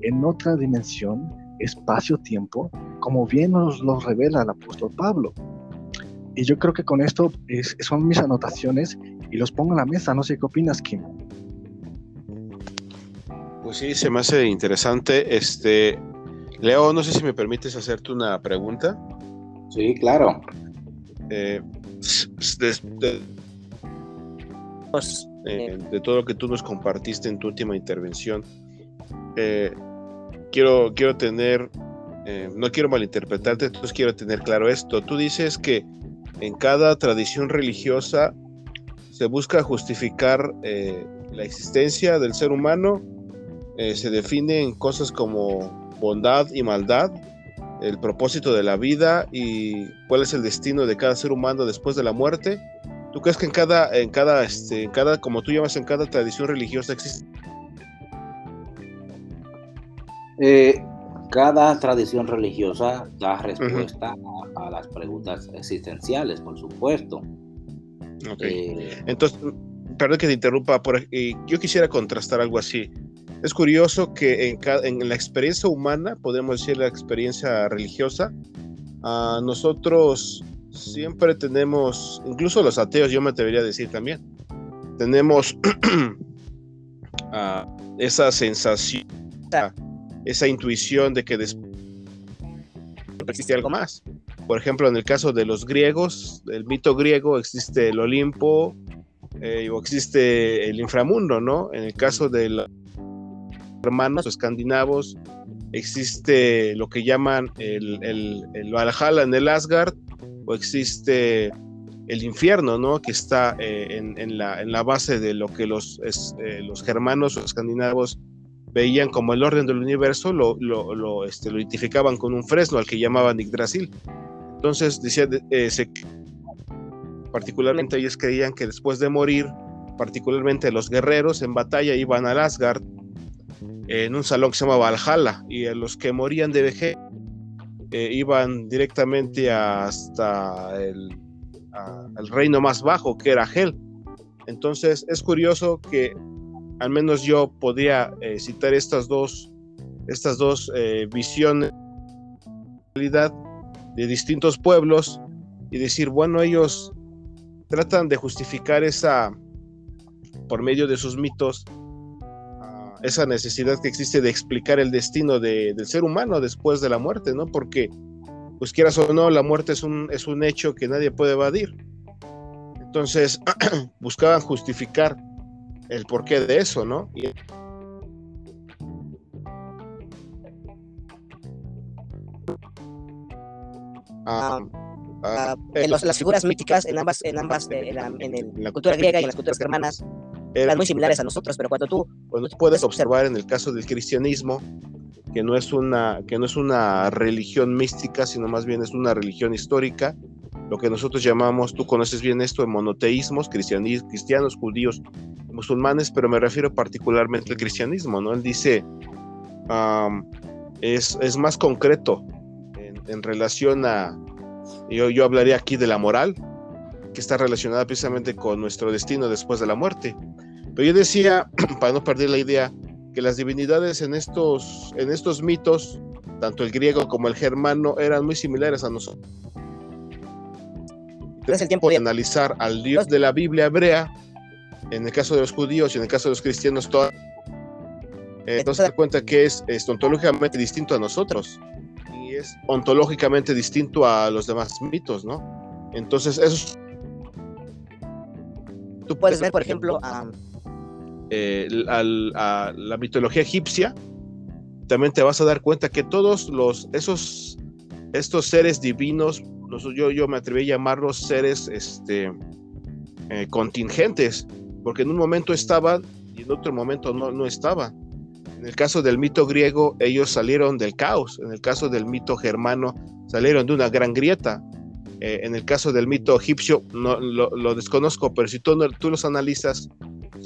en otra dimensión, espacio-tiempo, como bien nos lo revela el apóstol Pablo. Y yo creo que con esto son mis anotaciones y los pongo en la mesa. No sé qué opinas, Kim. Pues sí, se me hace interesante. Este, Leo, no sé si me permites hacerte una pregunta. Sí, claro. Eh, eh, de, todo lo que tú nos compartiste en tu última intervención, eh, quiero, quiero tener, no quiero malinterpretarte, entonces quiero tener claro esto. Tú dices que en cada tradición religiosa se busca justificar eh, la existencia del ser humano, eh, se definen cosas como bondad y maldad, el propósito de la vida y cuál es el destino de cada ser humano después de la muerte. ¿Tú crees que en cada, en cada, este, en cada, como tú llamas, en cada tradición religiosa existe? Eh, cada tradición religiosa da respuesta a, las preguntas existenciales, por supuesto. Eh, Entonces, perdón que te interrumpa, por, yo quisiera contrastar algo así. Es curioso que en, en, la experiencia humana, podemos decir la experiencia religiosa, a nosotros siempre tenemos, incluso los ateos, yo me atrevería decir también, tenemos <clears throat> esa sensación esa intuición de que después existe algo más. Por ejemplo, en el caso de los griegos, el mito griego, existe el Olimpo eh, o existe el inframundo, ¿no? En el caso de los hermanos escandinavos, existe lo que llaman el, el, Valhalla en el Asgard, o existe el infierno, ¿no? Que está eh, en, la, base de lo que los, eh, los germanos o escandinavos veían como el orden del universo, lo, lo, este, lo identificaban con un fresno al que llamaban Yggdrasil. Entonces, decía, eh, particularmente ellos creían que después de morir, particularmente los guerreros en batalla iban al Asgard en un salón que se llama Valhalla y a los que morían de vejez iban directamente hasta el, reino más bajo que era Hel. Entonces es curioso que al menos yo podría eh, citar estas dos, estas dos eh, visiones de distintos pueblos y decir, bueno, ellos tratan de justificar esa, por medio de sus mitos, esa necesidad que existe de explicar el destino del ser humano después de la muerte, ¿no? Porque, pues quieras o no, la muerte es un, es un hecho que nadie puede evadir. Entonces, <clears throat> buscaban justificar el porqué de eso, ¿no? ah, ah, en los- las figuras míticas en ambas, en ambas, en la, en el- la cultura griega y en las culturas germanas eran muy similares a nosotros, pero cuando tú puedes observar en el caso del cristianismo que no es una que no es una religión mística, sino más bien es una religión histórica, lo que nosotros llamamos, tú conoces bien esto, en monoteísmos, cristianos, judíos, musulmanes, pero me refiero particularmente al cristianismo, ¿no? Él dice, es, es más concreto en, en relación a, yo, yo hablaría aquí de la moral, que está relacionada precisamente con nuestro destino después de la muerte. Pero yo decía, <clears throat> para no perder la idea, que las divinidades en estos, en estos mitos, tanto el griego como el germano, eran muy similares a nosotros. no es el tiempo De analizar al Dios de la Biblia hebrea, en el caso de los judíos y en el caso de los cristianos, todo, eh, entonces se da cuenta que es, es ontológicamente distinto a nosotros y es ontológicamente distinto a los demás mitos, ¿no? Entonces, eso es- tú puedes ver, por ejemplo, a eh, a la mitología egipcia, también te vas a dar cuenta que todos los, esos, estos seres divinos, yo, yo me atreví a llamarlos seres este, eh, contingentes, porque en un momento estaban y en otro momento no, no estaban. En el caso del mito griego, ellos salieron del caos. En el caso del mito germano, salieron de una gran grieta. Eh, en el caso del mito egipcio, no, lo, lo desconozco, pero si tú, tú los analizas,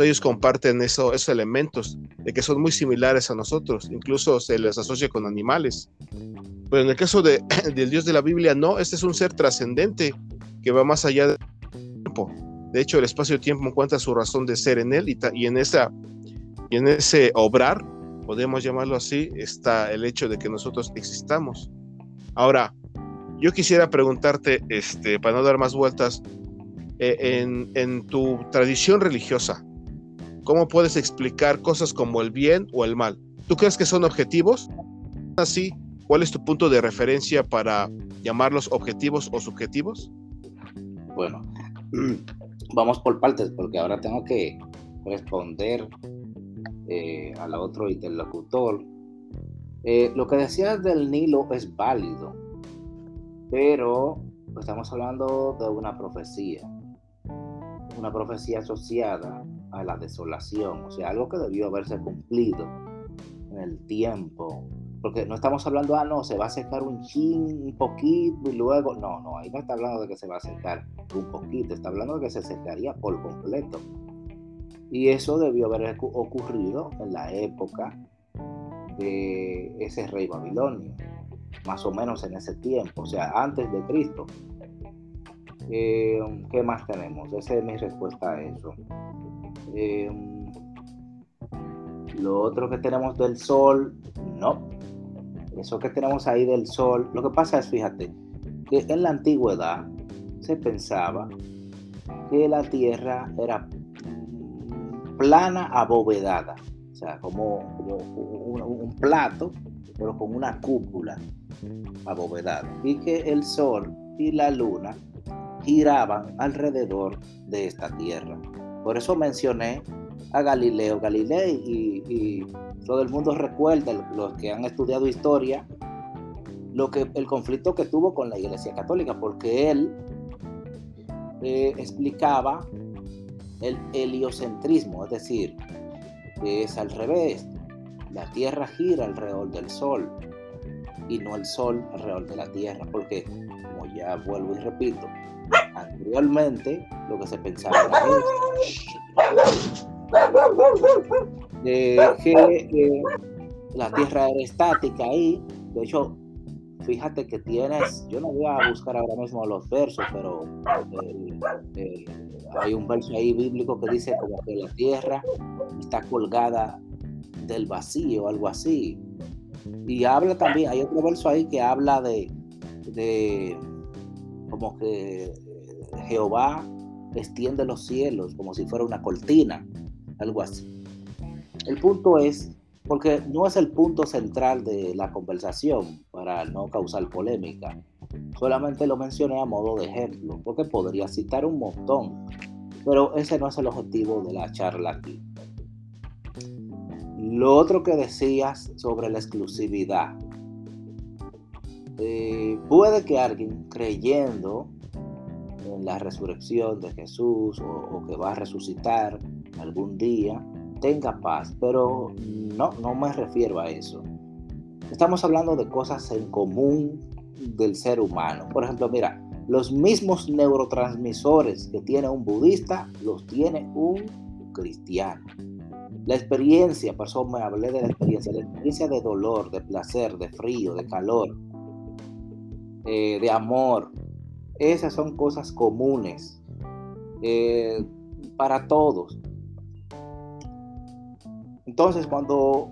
ellos comparten eso, esos elementos de que son muy similares a nosotros, incluso se les asocia con animales. Pero en el caso de, <clears throat> del Dios de la Biblia, no, este es un ser trascendente que va más allá del tiempo. De hecho, el espacio-tiempo encuentra su razón de ser en él y en ese obrar, podemos llamarlo así, está el hecho de que nosotros existamos. Ahora, yo quisiera preguntarte, este, para no dar más vueltas, eh, en, en tu tradición religiosa, ¿cómo puedes explicar cosas como el bien o el mal? ¿Tú crees que son objetivos? Así, ¿cuál es tu punto de referencia para llamarlos objetivos o subjetivos? Bueno, <clears throat> vamos por partes porque ahora tengo que responder eh, al otro interlocutor. Eh, lo que decías del Nilo es válido, pero estamos hablando de una profecía, una profecía asociada a la desolación, o sea, algo que debió haberse cumplido en el tiempo. Porque no estamos hablando, ah, no, se va a secar un chin, un poquito y luego. No, no, ahí no está hablando de que se va a secar un poquito, está hablando de que se secaría por completo. Y eso debió haber ocu- ocurrido en la época de ese rey babilonio, más o menos en ese tiempo, o sea, antes de Cristo. Eh, ¿Qué más tenemos? Esa es mi respuesta a eso. Eh, lo otro que tenemos del sol, no. Eso que tenemos ahí del sol, lo que pasa es, fíjate, que en la antigüedad se pensaba que la tierra era plana abovedada, o sea, como, un plato, pero con una cúpula abovedada, y que el sol y la luna giraban alrededor de esta tierra. Por eso mencioné a Galileo. Galilei y, y todo el mundo recuerda, los que han estudiado historia, lo que, el conflicto que tuvo con la Iglesia Católica, porque él eh, explicaba el heliocentrismo, es decir, que es al revés, la Tierra gira alrededor del Sol y no el Sol alrededor de la Tierra, porque, como ya vuelvo y repito, anteriormente lo que se pensaba era que eh, la Tierra era estática ahí. De hecho, fíjate que tienes, yo no voy a buscar ahora mismo los versos, pero eh, eh, hay un verso ahí bíblico que dice como que la Tierra está colgada del vacío, algo así. Y habla también, hay otro verso ahí que habla de, de como que Jehová extiende los cielos como si fuera una cortina, algo así. El punto es, porque no es el punto central de la conversación para no causar polémica, solamente lo mencioné a modo de ejemplo, porque podría citar un montón, pero ese no es el objetivo de la charla aquí. Lo otro que decías sobre la exclusividad. Eh, puede que alguien creyendo en la resurrección de Jesús o, que va a resucitar algún día tenga paz, pero no, no me refiero a eso. Estamos hablando de cosas en común del ser humano. Por ejemplo, mira, los mismos neurotransmisores que tiene un budista los tiene un cristiano. La experiencia, por eso me hablé de la experiencia, la experiencia de dolor, de placer, de frío, de calor, eh, de amor, esas son cosas comunes eh, para todos. Entonces, cuando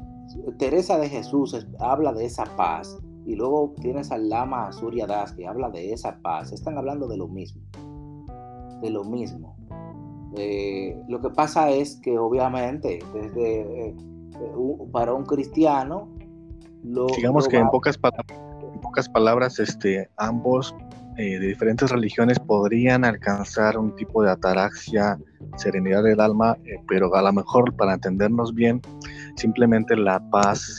Teresa de Jesús habla de esa paz, y luego tienes al Lama Surya Das que habla de esa paz, están hablando de lo mismo, de lo mismo. Eh, lo que pasa es que obviamente desde, eh, para un cristiano, digamos que en pocas palabras, pocas palabras, este, ambos eh, de diferentes religiones podrían alcanzar un tipo de ataraxia, serenidad del alma, pero a lo mejor para entendernos bien, simplemente la paz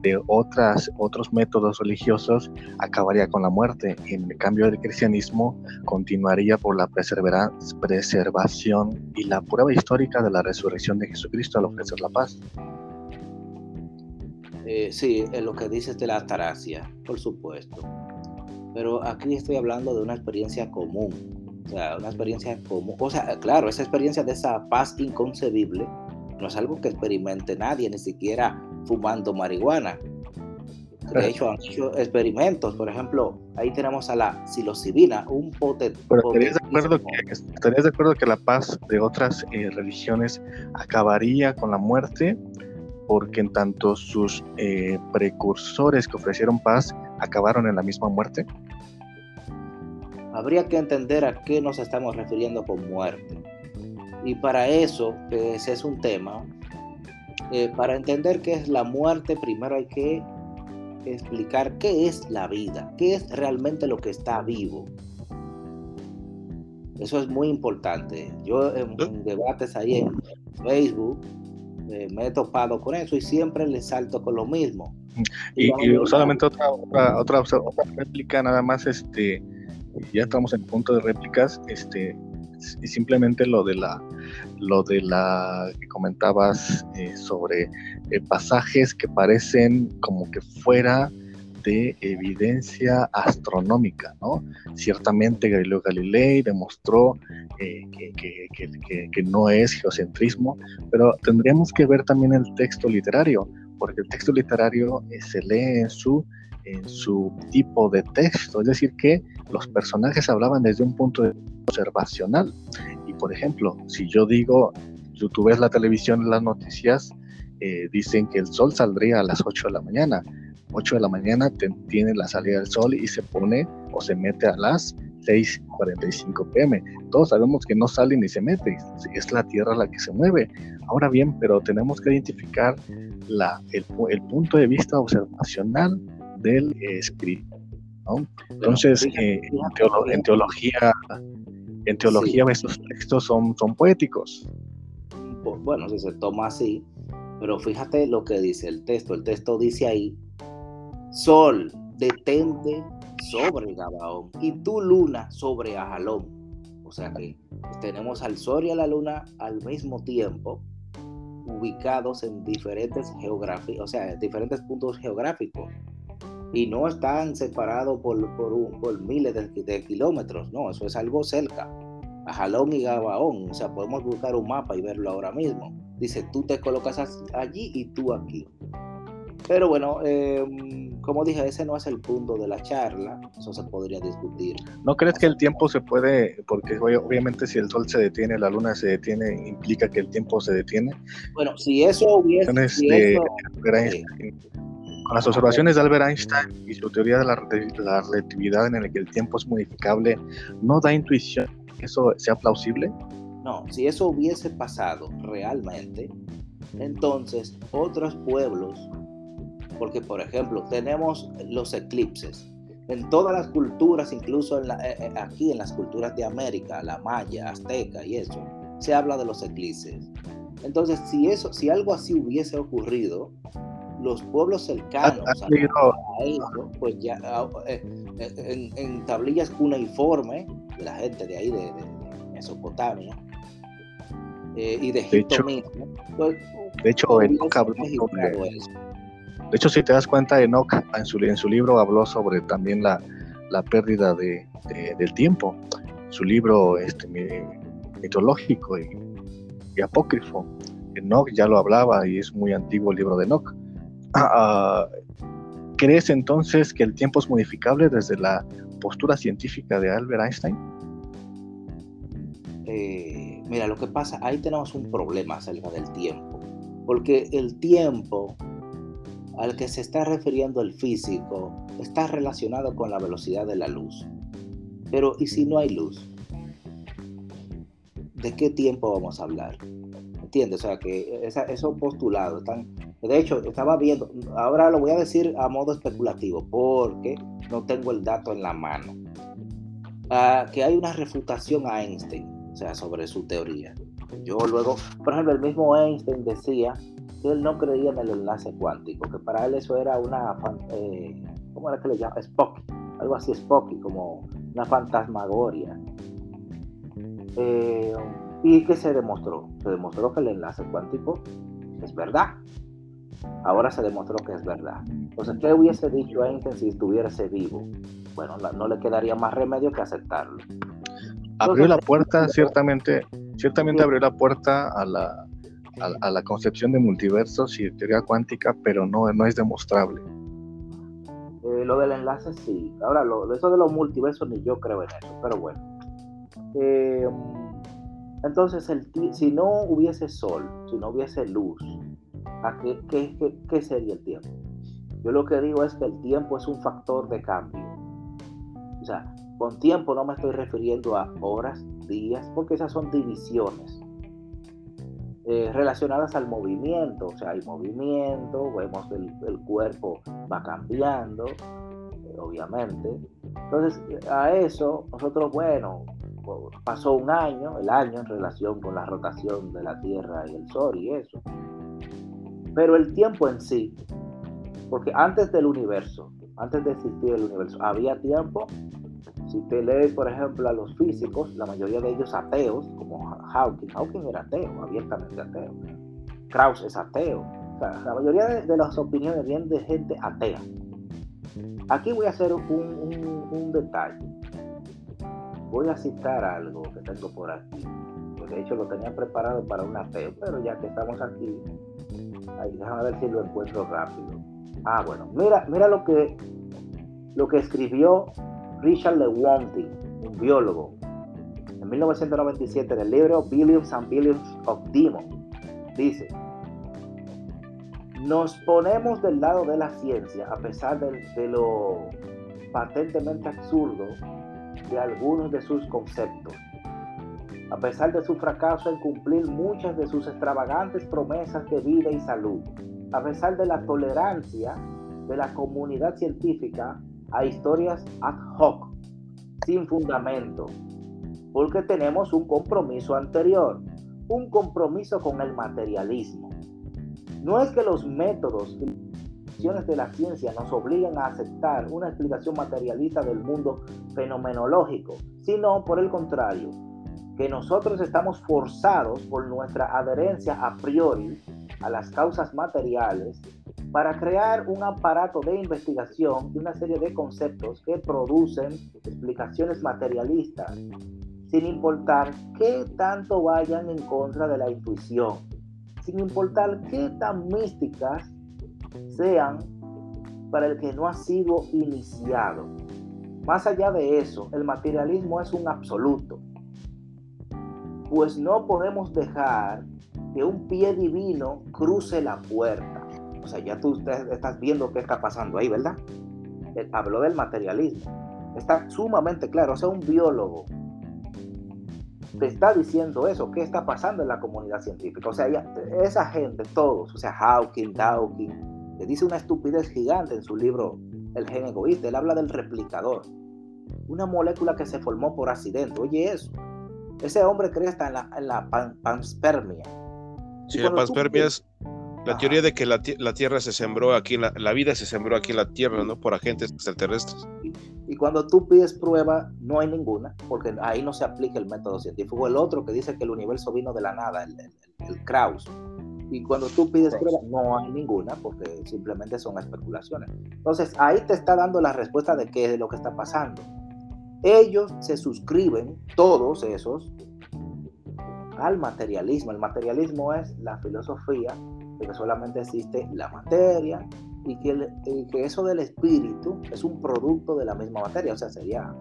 de otras, otros métodos religiosos acabaría con la muerte. En el cambio del cristianismo continuaría por la preservación y la prueba histórica de la resurrección de Jesucristo al ofrecer la paz. Eh, sí, en lo que dices de la ataraxia, por supuesto. Pero aquí estoy hablando de una experiencia común. O sea, una experiencia común. O sea, claro, esa experiencia de esa paz inconcebible no es algo que experimente nadie, ni siquiera fumando marihuana. De hecho, han hecho <laughs> experimentos. Por ejemplo, ahí tenemos a la psilocibina, un pote. Pero ¿estarías de, acuerdo que, ¿estarías de acuerdo que la paz de otras eh, religiones acabaría con la muerte? Porque en tanto sus eh, precursores que ofrecieron paz acabaron en la misma muerte. Habría que entender a qué nos estamos refiriendo con muerte. Y para eso, que ese es un tema, eh, para entender qué es la muerte, primero hay que explicar qué es la vida, qué es realmente lo que está vivo. Eso es muy importante. Yo en, debates ahí en Facebook eh, me he topado con eso y siempre le salto con lo mismo. Y, solamente otra, otra, otra, réplica, nada más, este, ya estamos en punto de réplicas, este, y simplemente lo de la lo de la que comentabas eh, sobre eh, pasajes que parecen como que fuera de evidencia astronómica, ¿no? Ciertamente Galileo Galilei demostró eh, que, que, no es geocentrismo, pero tendríamos que ver también el texto literario, porque el texto literario se lee en su en su tipo de texto, es decir, que los personajes hablaban desde un punto de observacional. Y por ejemplo, si yo digo, si tú ves la televisión, las noticias, eh, dicen que el sol saldría a las 8 de la mañana. 8 de la mañana tiene la salida del sol y se pone o se mete a las 6:45 pm. Todos sabemos que no sale ni se mete, es la Tierra la que se mueve. Ahora bien, pero tenemos que identificar la, el, el punto de vista observacional del espíritu. Entonces, eh, en, teología, en teología estos textos son, son poéticos. Bueno, si se toma así, pero fíjate lo que dice el texto. El texto dice ahí, Sol, detente sobre Gabaón y tu luna sobre Ajalón. O sea que tenemos al Sol y a la luna al mismo tiempo ubicados en diferentes geografías, o sea, en diferentes puntos geográficos y no están separados por, por, miles de, kilómetros, no, eso es algo cerca, a Jalón y Gabaón, o sea, podemos buscar un mapa y verlo ahora mismo. Dice, tú te colocas allí y tú aquí. Pero bueno, em, como dije, ese no es el punto de la charla, eso se podría discutir. ¿No crees que el tiempo se puede, porque obviamente si el sol se detiene, la luna se detiene, implica que el tiempo se detiene? Bueno, si eso hubiese... Con las observaciones de Albert Einstein y su teoría de la, relatividad en la que el tiempo es modificable, ¿no da intuición que eso sea plausible? No, si eso hubiese pasado realmente, entonces otros pueblos, porque por ejemplo tenemos los eclipses, en todas las culturas, incluso eh, eh, aquí en las culturas de América, la maya, azteca y eso, se habla de los eclipses. Entonces, si eso, si algo así hubiese ocurrido, los pueblos cercanos ¿Has a, eso, pues ya ah, eh, eh, en, en tablillas cuneiformes de la gente de ahí, de, de- de Mesopotamia, eh, y de Egipto hecho- mismo, pues, De hecho, sobre, eso. De hecho, si te das cuenta, Enoch en su, en su libro habló sobre también la, la pérdida de, de- del tiempo. Su libro este, mi- mitológico y, y apócrifo. Enoch ya lo hablaba y es muy antiguo el libro de Enoch. Ah, ¿Crees entonces que el tiempo es modificable desde la postura científica de Albert Einstein? Eh, mira, lo que pasa, ahí tenemos un problema acerca del tiempo, porque el tiempo al que se está refiriendo el físico está relacionado con la velocidad de la luz. Pero, ¿y si no hay luz? ¿De qué tiempo vamos a hablar? ¿Entiendes? O sea, que esa- esos postulados están... De hecho, estaba viendo, ahora lo voy a decir a modo especulativo, porque no tengo el dato en la mano. Ah, que hay una refutación a Einstein, o sea, sobre su teoría. Yo luego, por ejemplo, el mismo Einstein decía que él no creía en el enlace cuántico, que para él eso era una, eh, ¿cómo era que le llama? Spock, algo así Spocky, como una fantasmagoria. Eh, ¿Y qué se demostró? Se demostró que el enlace cuántico es verdad. Ahora se demostró que es verdad. Entonces, ¿qué hubiese dicho Einstein si estuviese vivo? Bueno, no le quedaría más remedio que aceptarlo. Abrió la puerta, ciertamente, ciertamente abrió la puerta a la, a, la concepción de multiversos y teoría cuántica, pero no, no es demostrable. Eh, lo del enlace sí. Ahora, lo, eso de los multiversos ni yo creo en eso, pero bueno. Eh, entonces, si no hubiese sol, si no hubiese luz, ¿a qué, qué- qué- qué sería el tiempo? Yo lo que digo es que el tiempo es un factor de cambio. O sea, con tiempo no me estoy refiriendo a horas, días, porque esas son divisiones eh, relacionadas al movimiento. O sea, hay movimiento, vemos el, el cuerpo va cambiando, eh, obviamente. Entonces, a eso nosotros, bueno, pasó un año, el año en relación con la rotación de la Tierra y el Sol y eso. Pero el tiempo en sí, porque antes del universo, antes de existir el universo, había tiempo. Si te lees, por ejemplo, a los físicos, la mayoría de ellos ateos, como Hawking, Hawking era ateo, abiertamente ateo. Krauss es ateo. La mayoría de, las opiniones vienen de gente atea. Aquí voy a hacer un, un- un detalle. Voy a citar algo que tengo por aquí. que de hecho lo tenía preparado para un ateo, pero ya que estamos aquí, ahí, déjame ver si lo encuentro rápido. Ah, bueno, mira, mira lo que lo que escribió Richard Lewontin, un biólogo, en 1997 en el libro Billions and Billions of Demons. Dice, nos ponemos del lado de la ciencia a pesar de, de lo patentemente absurdo de algunos de sus conceptos. A pesar de su fracaso en cumplir muchas de sus extravagantes promesas de vida y salud, a pesar de la tolerancia de la comunidad científica a historias ad hoc, sin fundamento, porque tenemos un compromiso anterior, un compromiso con el materialismo. No es que los métodos y las de la ciencia nos obliguen a aceptar una explicación materialista del mundo fenomenológico, sino por el contrario, que nosotros estamos forzados por nuestra adherencia a priori a las causas materiales para crear un aparato de investigación y una serie de conceptos que producen explicaciones materialistas, sin importar qué tanto vayan en contra de la intuición, sin importar qué tan místicas sean para el que no ha sido iniciado. Más allá de eso, el materialismo es un absoluto, pues no podemos dejar que un pie divino cruce la puerta. O sea, ya tú estás viendo qué está pasando ahí, ¿verdad? Él habló del materialismo. Está sumamente claro, o sea, un biólogo te está diciendo eso, qué está pasando en la comunidad científica. O sea, ya, esa gente, todos, o sea, Hawking, Dawkins, le dice una estupidez gigante en su libro El gen egoísta. Él habla del replicador, una molécula que se formó por accidente. Oye, eso. Ese hombre cree en la, en la pan, panspermia. Sí, la panspermia es, La teoría de que la, Tierra se sembró aquí, la, la, vida se sembró aquí en la Tierra, ¿no? Por agentes extraterrestres. Y, cuando tú pides prueba, no hay ninguna, porque ahí no se aplica el método científico. El otro que dice que el universo vino de la nada, el, el, Kraus. Y cuando tú pides prueba, no hay ninguna, porque simplemente son especulaciones. Entonces, ahí te está dando la respuesta de qué es lo que está pasando. Ellos se suscriben, todos esos, al materialismo. El materialismo es la filosofía de que solamente existe la materia y que, que eso del espíritu es un producto de la misma materia, o sea, sería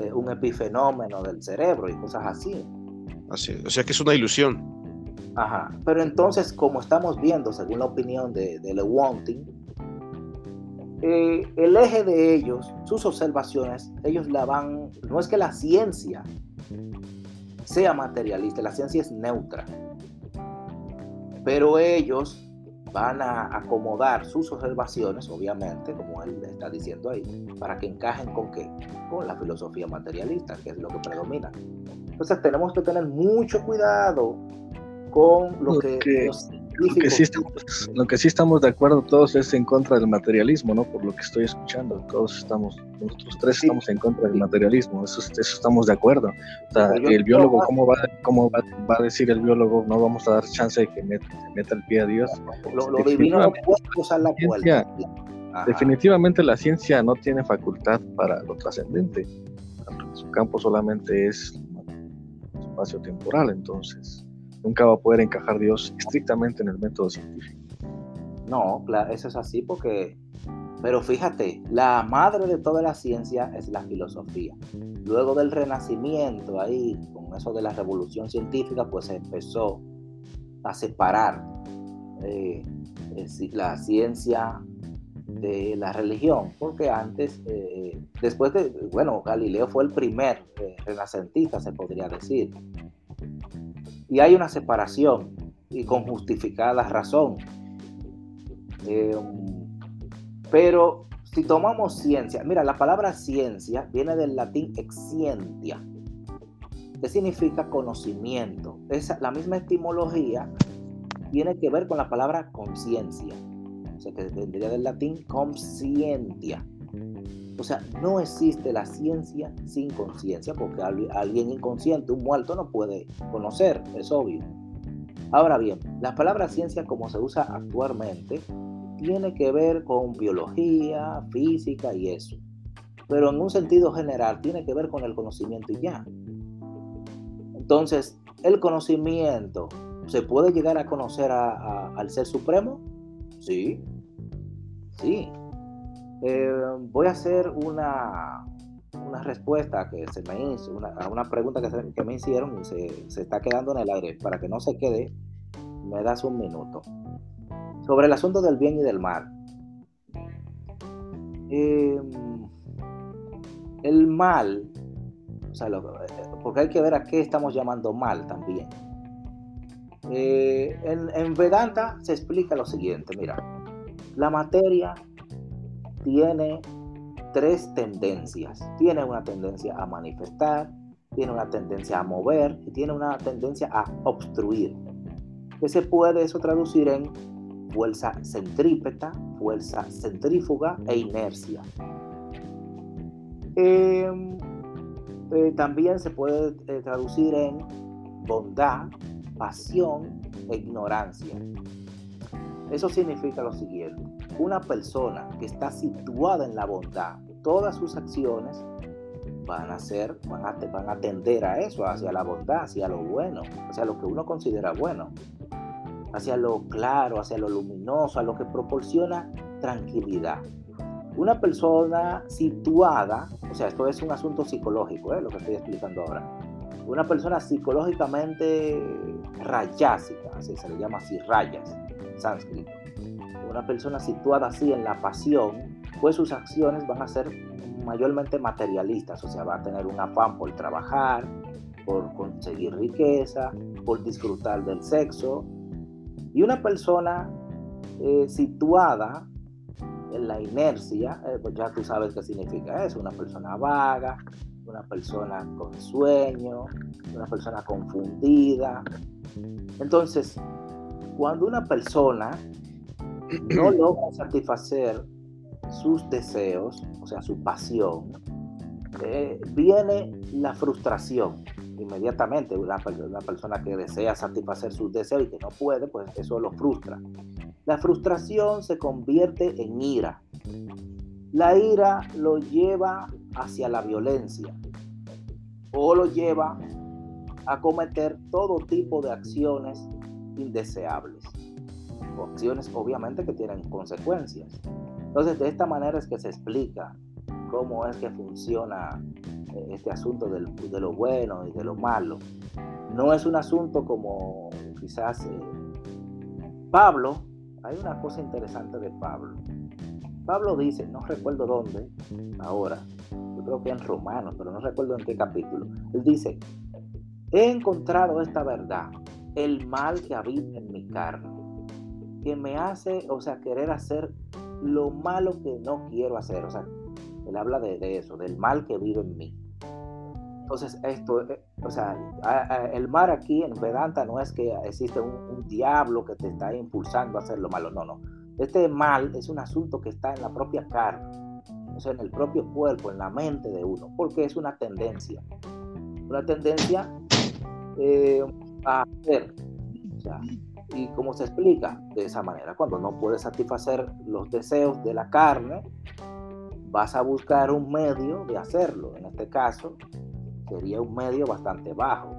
eh, un epifenómeno del cerebro y cosas así. Así, o sea que es una ilusión. Ajá, pero entonces, como estamos viendo, según la opinión de, de Le Wanting, eh, el eje de ellos, sus observaciones, ellos la van, no es que la ciencia sea materialista, la ciencia es neutra, pero ellos van a acomodar sus observaciones, obviamente, como él está diciendo ahí, para que encajen con qué? Con la filosofía materialista, que es lo que predomina. Entonces tenemos que tener mucho cuidado con lo que, lo que, sí estamos, lo que sí estamos de acuerdo todos es en contra del materialismo, ¿no? Por lo que estoy escuchando, todos estamos, nosotros tres estamos en contra del materialismo, eso, eso estamos de acuerdo. O sea, el biólogo, ¿cómo, va, cómo va, a decir el biólogo? No vamos a dar chance de que meta, meta el pie a Dios. Lo, lo divino no puede usar la ciencia, Definitivamente la ciencia no tiene facultad para lo trascendente. Su campo solamente es espacio temporal, entonces nunca va a poder encajar Dios estrictamente en el método científico. No, eso es así porque, pero fíjate, la madre de toda la ciencia es la filosofía. Luego del renacimiento, ahí, con eso de la revolución científica, pues se empezó a separar eh, eh, la ciencia de la religión, porque antes, eh, después de, bueno, Galileo fue el primer renacentista, se podría decir, y hay una separación y con justificada razón. Eh, pero si tomamos ciencia, mira, la palabra ciencia viene del latín excientia, que significa conocimiento. Esa, la misma etimología tiene que ver con la palabra conciencia, o sea, que vendría del latín conscientia. O sea, no existe la ciencia sin conciencia, porque alguien inconsciente, un muerto, no puede conocer, es obvio. Ahora bien, la palabra ciencia como se usa actualmente tiene que ver con biología, física y eso. Pero en un sentido general tiene que ver con el conocimiento y ya. Entonces, el conocimiento, ¿se puede llegar a conocer al Ser Supremo? Sí, sí, eh, voy a hacer una, una respuesta que se me hizo, una, a una pregunta que, me hicieron y se, se, está quedando en el aire. Para que no se quede, me das un minuto. Sobre el asunto del bien y del mal. Em, el mal, o sea, porque hay que ver a qué estamos llamando mal también. Eh, en Vedanta se explica lo siguiente, mira, la materia tiene tres tendencias. Tiene una tendencia a manifestar, tiene una tendencia a mover y tiene una tendencia a obstruir. Que se puede eso traducir en fuerza centrípeta, fuerza centrífuga e inercia. Em, eh, también se puede eh, traducir en bondad, pasión e ignorancia. Eso significa lo siguiente una persona que está situada en la bondad, todas sus acciones van a ser, van a, van a tender a eso, hacia la bondad, hacia lo bueno, hacia lo que uno considera bueno, hacia lo claro, hacia lo luminoso, a lo que proporciona tranquilidad. Una persona situada, o sea, esto es un asunto psicológico, ¿eh? lo que estoy explicando ahora. Una persona psicológicamente rayásica, se le llama así, rayas, sánscrito una persona situada así en la pasión, pues sus acciones van a ser mayormente materialistas, o sea, va a tener un afán por trabajar, por conseguir riqueza, por disfrutar del sexo. Y una persona eh, situada en la inercia, eh, pues ya tú sabes qué significa eso, una persona vaga, una persona con sueño, una persona confundida. Entonces, cuando una persona no <clears throat> logra satisfacer sus deseos, o sea, su pasión, eh, viene la frustración inmediatamente. Una, una, persona que desea satisfacer sus deseos y que no puede, pues eso lo frustra. La frustración se convierte en ira. La ira lo lleva hacia la violencia o lo lleva a cometer todo tipo de acciones indeseables. Acciones obviamente que tienen consecuencias. Entonces de esta manera es que se explica cómo es que funciona eh, este asunto de lo bueno y de lo malo. No es un asunto como quizás eh, Pablo, hay una cosa interesante de Pablo. Pablo dice, no recuerdo dónde, ahora, yo creo que en Romanos, pero no recuerdo en qué capítulo. Él dice, he encontrado esta verdad, el mal que habita en mi carne, que me hace, o sea, querer hacer lo malo que no quiero hacer. O sea, él habla de, eso, del mal que vive en mí. Entonces, esto, eh, o sea, el mal aquí en Vedanta no es que existe un, diablo que te está impulsando a hacer lo malo, no, no. Este mal es un asunto que está en la propia carne, o sea, en el propio cuerpo, en la mente de uno, porque es una tendencia. Una tendencia eh, a hacer. ¿Y cómo se explica? De esa manera, cuando no puedes satisfacer los deseos de la carne, vas a buscar un medio de hacerlo. En este caso, sería un medio bastante bajo,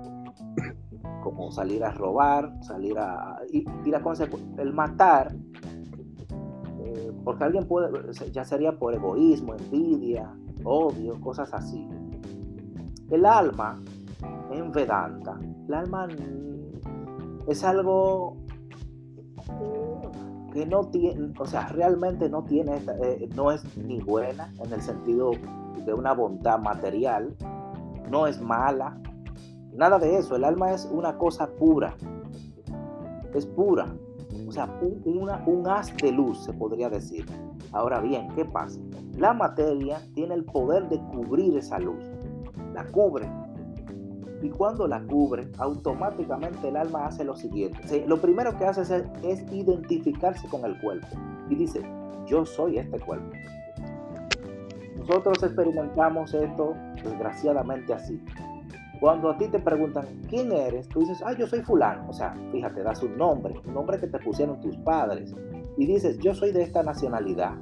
como salir a robar, salir a... Y, la el matar, eh, porque alguien puede, ya sería por egoísmo, envidia, odio, cosas así. El alma, en Vedanta, el alma es algo que no tiene, o sea, realmente no tiene, eh, no es ni buena en el sentido de una bondad material, no es mala, nada de eso, el alma es una cosa pura, es pura, o sea, un, un haz de luz, se podría decir. Ahora bien, ¿qué pasa? La materia tiene el poder de cubrir esa luz, la cubre, y cuando la cubre, automáticamente el alma hace lo siguiente. lo primero que hace es, identificarse con el cuerpo y dice, yo soy este cuerpo. Nosotros experimentamos esto desgraciadamente así. Cuando a ti te preguntan quién eres, tú dices, ah, yo soy fulano. O sea, fíjate, das un nombre, un nombre que te pusieron tus padres. Y dices, yo soy de esta nacionalidad.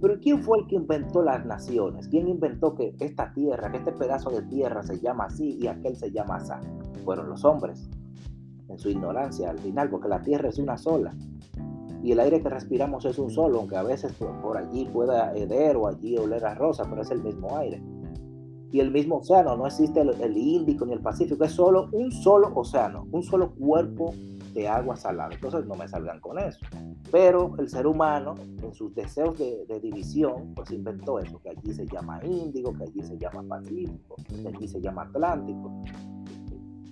Pero ¿quién fue el que inventó las naciones? ¿Quién inventó que esta tierra, que este pedazo de tierra se llama así y aquel se llama así? Fueron los hombres, en su ignorancia al final, porque la tierra es una sola. Y el aire que respiramos es un solo, aunque a veces por, allí pueda heder o allí oler a rosa, pero es el mismo aire. Y el mismo océano, no existe el Índico ni el Pacífico, es solo un solo océano, un solo cuerpo de agua salada. Entonces no me salgan con eso. Pero el ser humano, en sus deseos de, división, pues inventó eso, que allí se llama Índigo, que allí se llama Pacífico, que allí se llama Atlántico.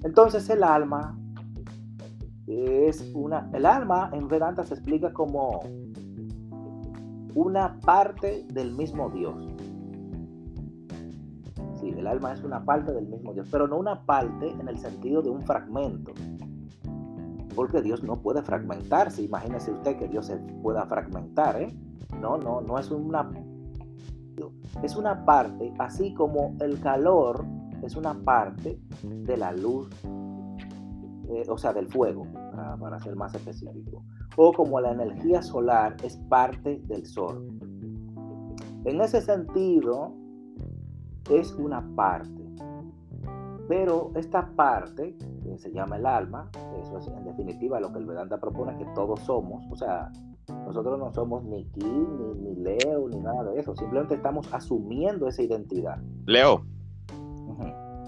Entonces el alma es una... El alma en Vedanta se explica como una parte del mismo Dios. Sí, el alma es una parte del mismo Dios, pero no una parte en el sentido de un fragmento, porque Dios no puede fragmentarse. Imagínese usted que Dios se pueda fragmentar, ¿eh? No, no, no es una... Es una parte, así como el calor es una parte de la luz, eh, o sea, del fuego, para, para ser más específico. O como la energía solar es parte del sol. En ese sentido, es una parte. Pero esta parte, que se llama el alma, eso es en definitiva lo que el Vedanta propone, que todos somos, o sea, nosotros no somos ni Kim, ni, Leo, ni nada de eso, simplemente estamos asumiendo esa identidad. Leo,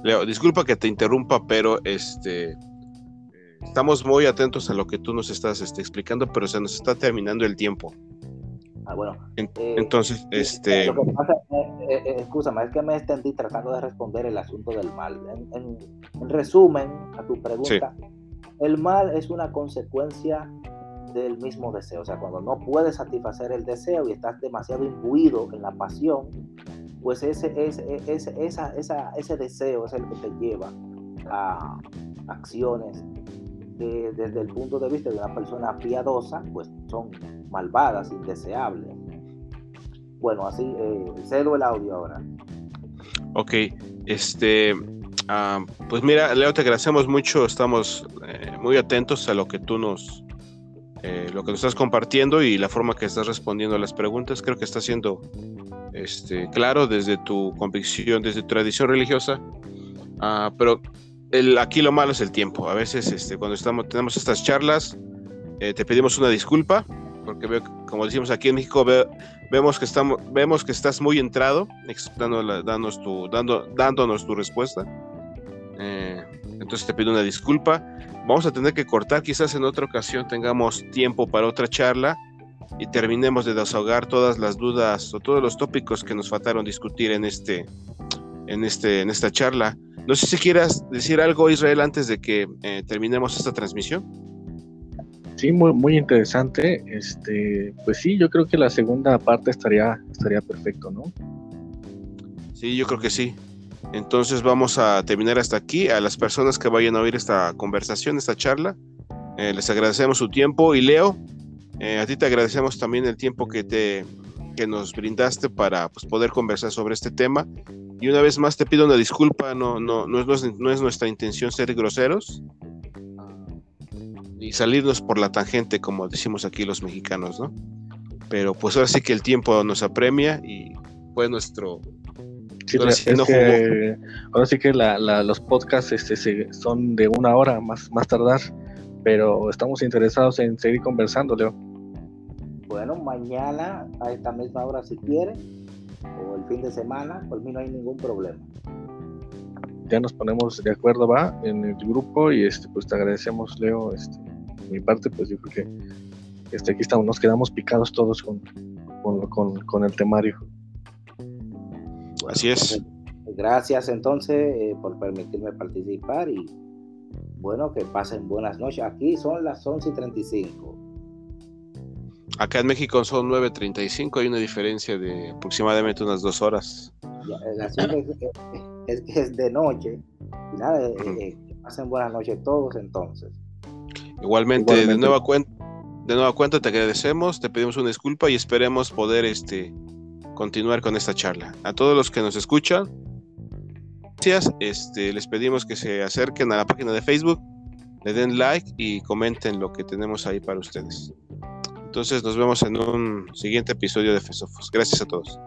Leo, disculpa que te interrumpa, pero este, estamos muy atentos a lo que tú nos estás este, explicando, pero se nos está terminando el tiempo. Ah, bueno. Eh, entonces, este... Lo que pasa, eh, eh, es que me extendí tratando de responder el asunto del mal. En, resumen, a tu pregunta, el mal es una consecuencia del mismo deseo. O sea, cuando no puedes satisfacer el deseo y estás demasiado imbuido en la pasión, pues ese, ese, ese, esa, esa, ese deseo es el que te lleva a acciones desde el punto de vista de una persona piadosa, pues son malvadas, indeseables. Bueno, así, eh, cedo el audio ahora. Ok, este, ah, pues mira, Leo, te agradecemos mucho, estamos eh, muy atentos a lo que tú nos, eh, lo que nos estás compartiendo y la forma que estás respondiendo a las preguntas. Creo que está siendo este, claro desde tu convicción, desde tu tradición religiosa, ah, pero aquí lo malo es el tiempo. A veces este, cuando estamos, tenemos estas charlas, eh, te pedimos una disculpa, porque veo, como decimos aquí en México, vemos, que estamos, vemos que estás muy entrado, dándonos, tu, dando, dándonos tu respuesta. Eh, entonces te pido una disculpa. Vamos a tener que cortar, quizás en otra ocasión tengamos tiempo para otra charla y terminemos de desahogar todas las dudas o todos los tópicos que nos faltaron discutir en este en este en esta charla. No sé si quieras decir algo Israel antes de que eh, terminemos esta transmisión. Sí, muy, muy interesante. Este, pues sí, yo creo que la segunda parte estaría estaría perfecto, ¿no? Sí, yo creo que sí. Entonces vamos a terminar hasta aquí. A las personas que vayan a oír esta conversación, esta charla, eh, les agradecemos su tiempo. Y Leo, eh, a ti te agradecemos también el tiempo que, te, que nos brindaste para pues, poder conversar sobre este tema. Y una vez más te pido una disculpa, no, no, no, es, no es nuestra intención ser groseros y salirnos por la tangente, como decimos aquí los mexicanos, ¿no? Pero pues ahora sí que el tiempo nos apremia y fue nuestro... ahora, sí que, ahora sí que los podcasts este, son de una hora más, más tardar, pero estamos interesados en seguir conversando, Leo. Bueno, mañana a esta misma hora si quiere, o el fin de semana, por mí no hay ningún problema. Ya nos ponemos de acuerdo, va, en el grupo y este, pues te agradecemos, Leo. Este, mi parte, pues yo creo que este, aquí estamos, nos quedamos picados todos con, con, el temario. Así es. Gracias entonces eh, por permitirme participar y bueno, que pasen buenas noches. Aquí son las 11 y 35. Acá en México son 9.35, hay una diferencia de aproximadamente unas dos horas. es, es, de noche. nada, eh, eh, que pasen buenas noches todos entonces. Igualmente, de nueva cuenta, de nueva cuenta te agradecemos, te pedimos una disculpa y esperemos poder este continuar con esta charla. A todos los que nos escuchan, gracias. Este, les pedimos que se acerquen a la página de Facebook, le den like y comenten lo que tenemos ahí para ustedes. Entonces nos vemos en un siguiente episodio de Fesofos. Gracias a todos.